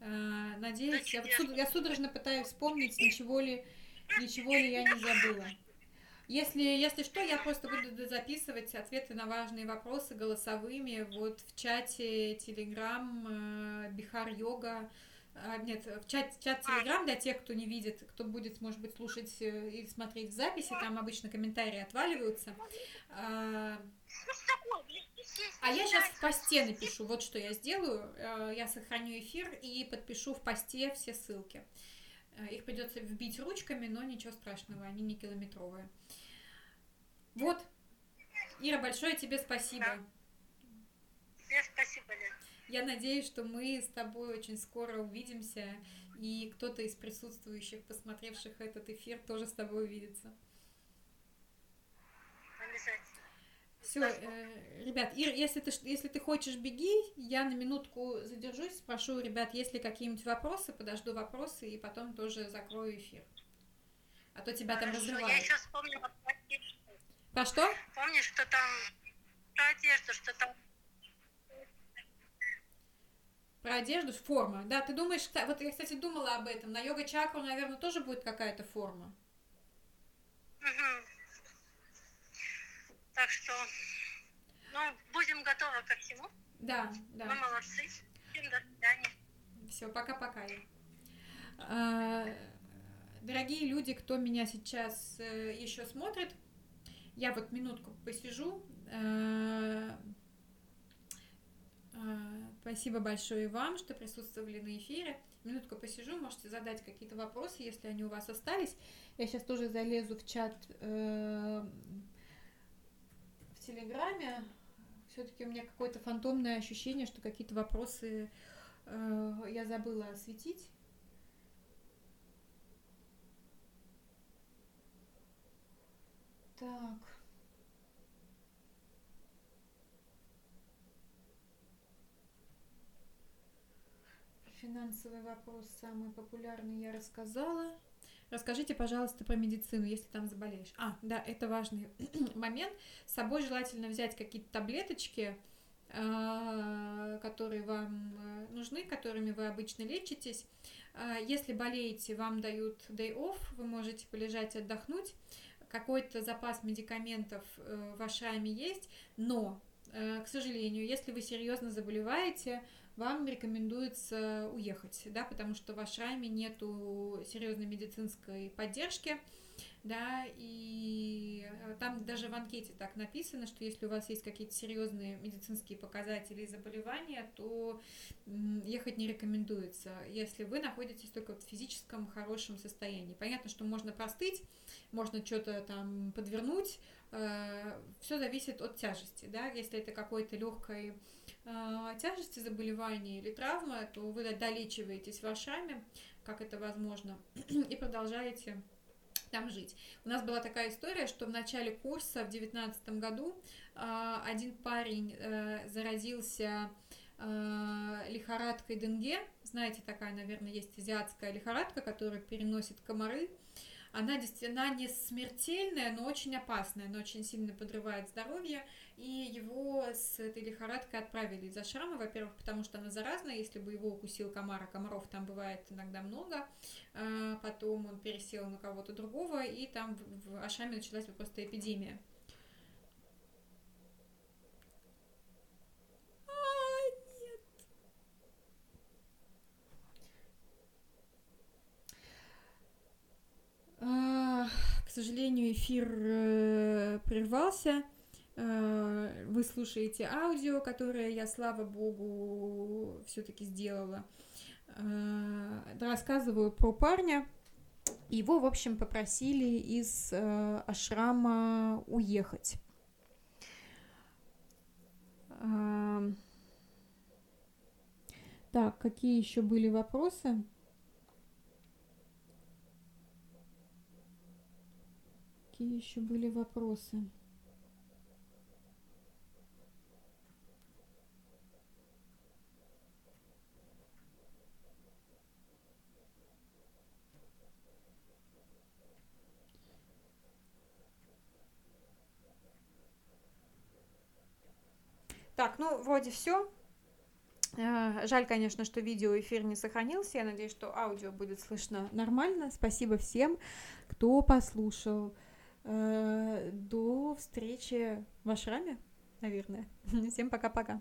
Э, надеюсь, я, суд, я судорожно пытаюсь вспомнить, ничего ли, ничего ли я не забыла. Если, если что, я просто буду записывать ответы на важные вопросы голосовыми вот в чате Telegram Бихар Йога. А, нет, в чат, чат Telegram для тех, кто не видит, кто будет, может быть, слушать э, или смотреть в записи, там обычно комментарии отваливаются. А, а я сейчас в посте напишу, вот что я сделаю. Э, я сохраню эфир и подпишу в посте все ссылки. Э, их придется вбить ручками, но ничего страшного, они не километровые. Вот. Ира, большое тебе спасибо. Да. Тебе спасибо, Лен. Я надеюсь, что мы с тобой очень скоро увидимся, и кто-то из присутствующих, посмотревших этот эфир, тоже с тобой увидится. Все, э, ребят, Ир, если ты, если ты хочешь, беги. Я на минутку задержусь, спрошу ребят, есть ли какие-нибудь вопросы, подожду вопросы и потом тоже закрою эфир. А то тебя Хорошо, там разрывают. Я еще вспомнила про одежду. Про что? Помнишь, что там про одежду, что там про одежду, форма. Да, ты думаешь, вот я, кстати, думала об этом. На йога-чакру, наверное, тоже будет какая-то форма. Угу. Так что, ну, будем готовы ко всему. Да, да. Мы молодцы. Всем до свидания. Все, пока-пока. А, дорогие люди, кто меня сейчас э, еще смотрит, я вот минутку посижу. Спасибо большое вам, что присутствовали на эфире. Минутку посижу, можете задать какие-то вопросы, если они у вас остались. Я сейчас тоже залезу в чат э, Телеграме все-таки у меня какое-то фантомное ощущение, что какие-то вопросы э, я забыла осветить. Так. Финансовый вопрос самый популярный я рассказала. Расскажите, пожалуйста, про медицину, если там заболеешь. А, да, это важный момент. С собой желательно взять какие-то таблеточки, а, которые вам э, нужны, которыми вы обычно лечитесь. А, если болеете, вам дают day off, вы можете полежать, отдохнуть. Какой-то запас медикаментов э, в Ашраме есть, но, э, к сожалению, если вы серьезно заболеваете, вам рекомендуется уехать, да, потому что в Ашраме нету серьезной медицинской поддержки, да, и э, там даже в анкете так написано, что если у вас есть какие-то серьезные медицинские показатели и заболевания, то ехать не рекомендуется, если вы находитесь только в физическом хорошем состоянии. Понятно, что можно простыть, можно что-то там подвернуть, все зависит от тяжести, да, если это какой-то легкой э, тяжести заболевания или травмы, то вы долечиваетесь вашами, как это возможно, и продолжаете там жить. У нас была такая история, что в начале курса в девятнадцатом году э, один парень э, заразился э, лихорадкой Денге. Знаете, такая, наверное, есть азиатская лихорадка, которая переносит комары. Она действительно не смертельная, но очень опасная, она очень сильно подрывает здоровье, и его с этой лихорадкой отправили из Ашрама, во-первых, потому что она заразная, если бы его укусил комар, а комаров там бывает иногда много, а потом он пересел на кого-то другого, и там в Ашраме началась просто эпидемия. А, к сожалению, эфир э, прервался. Э, вы слушаете аудио, которое я, слава богу, все-таки сделала. Э, рассказываю про парня. Его, в общем, попросили из ашрама уехать. Так, какие еще были вопросы? Какие еще были вопросы? Так, ну, вроде все. Э, жаль, конечно, что видеоэфир не сохранился. Я надеюсь, что аудио будет слышно нормально. Спасибо всем, кто послушал. Э, до встречи в Ашраме, наверное. Всем пока-пока.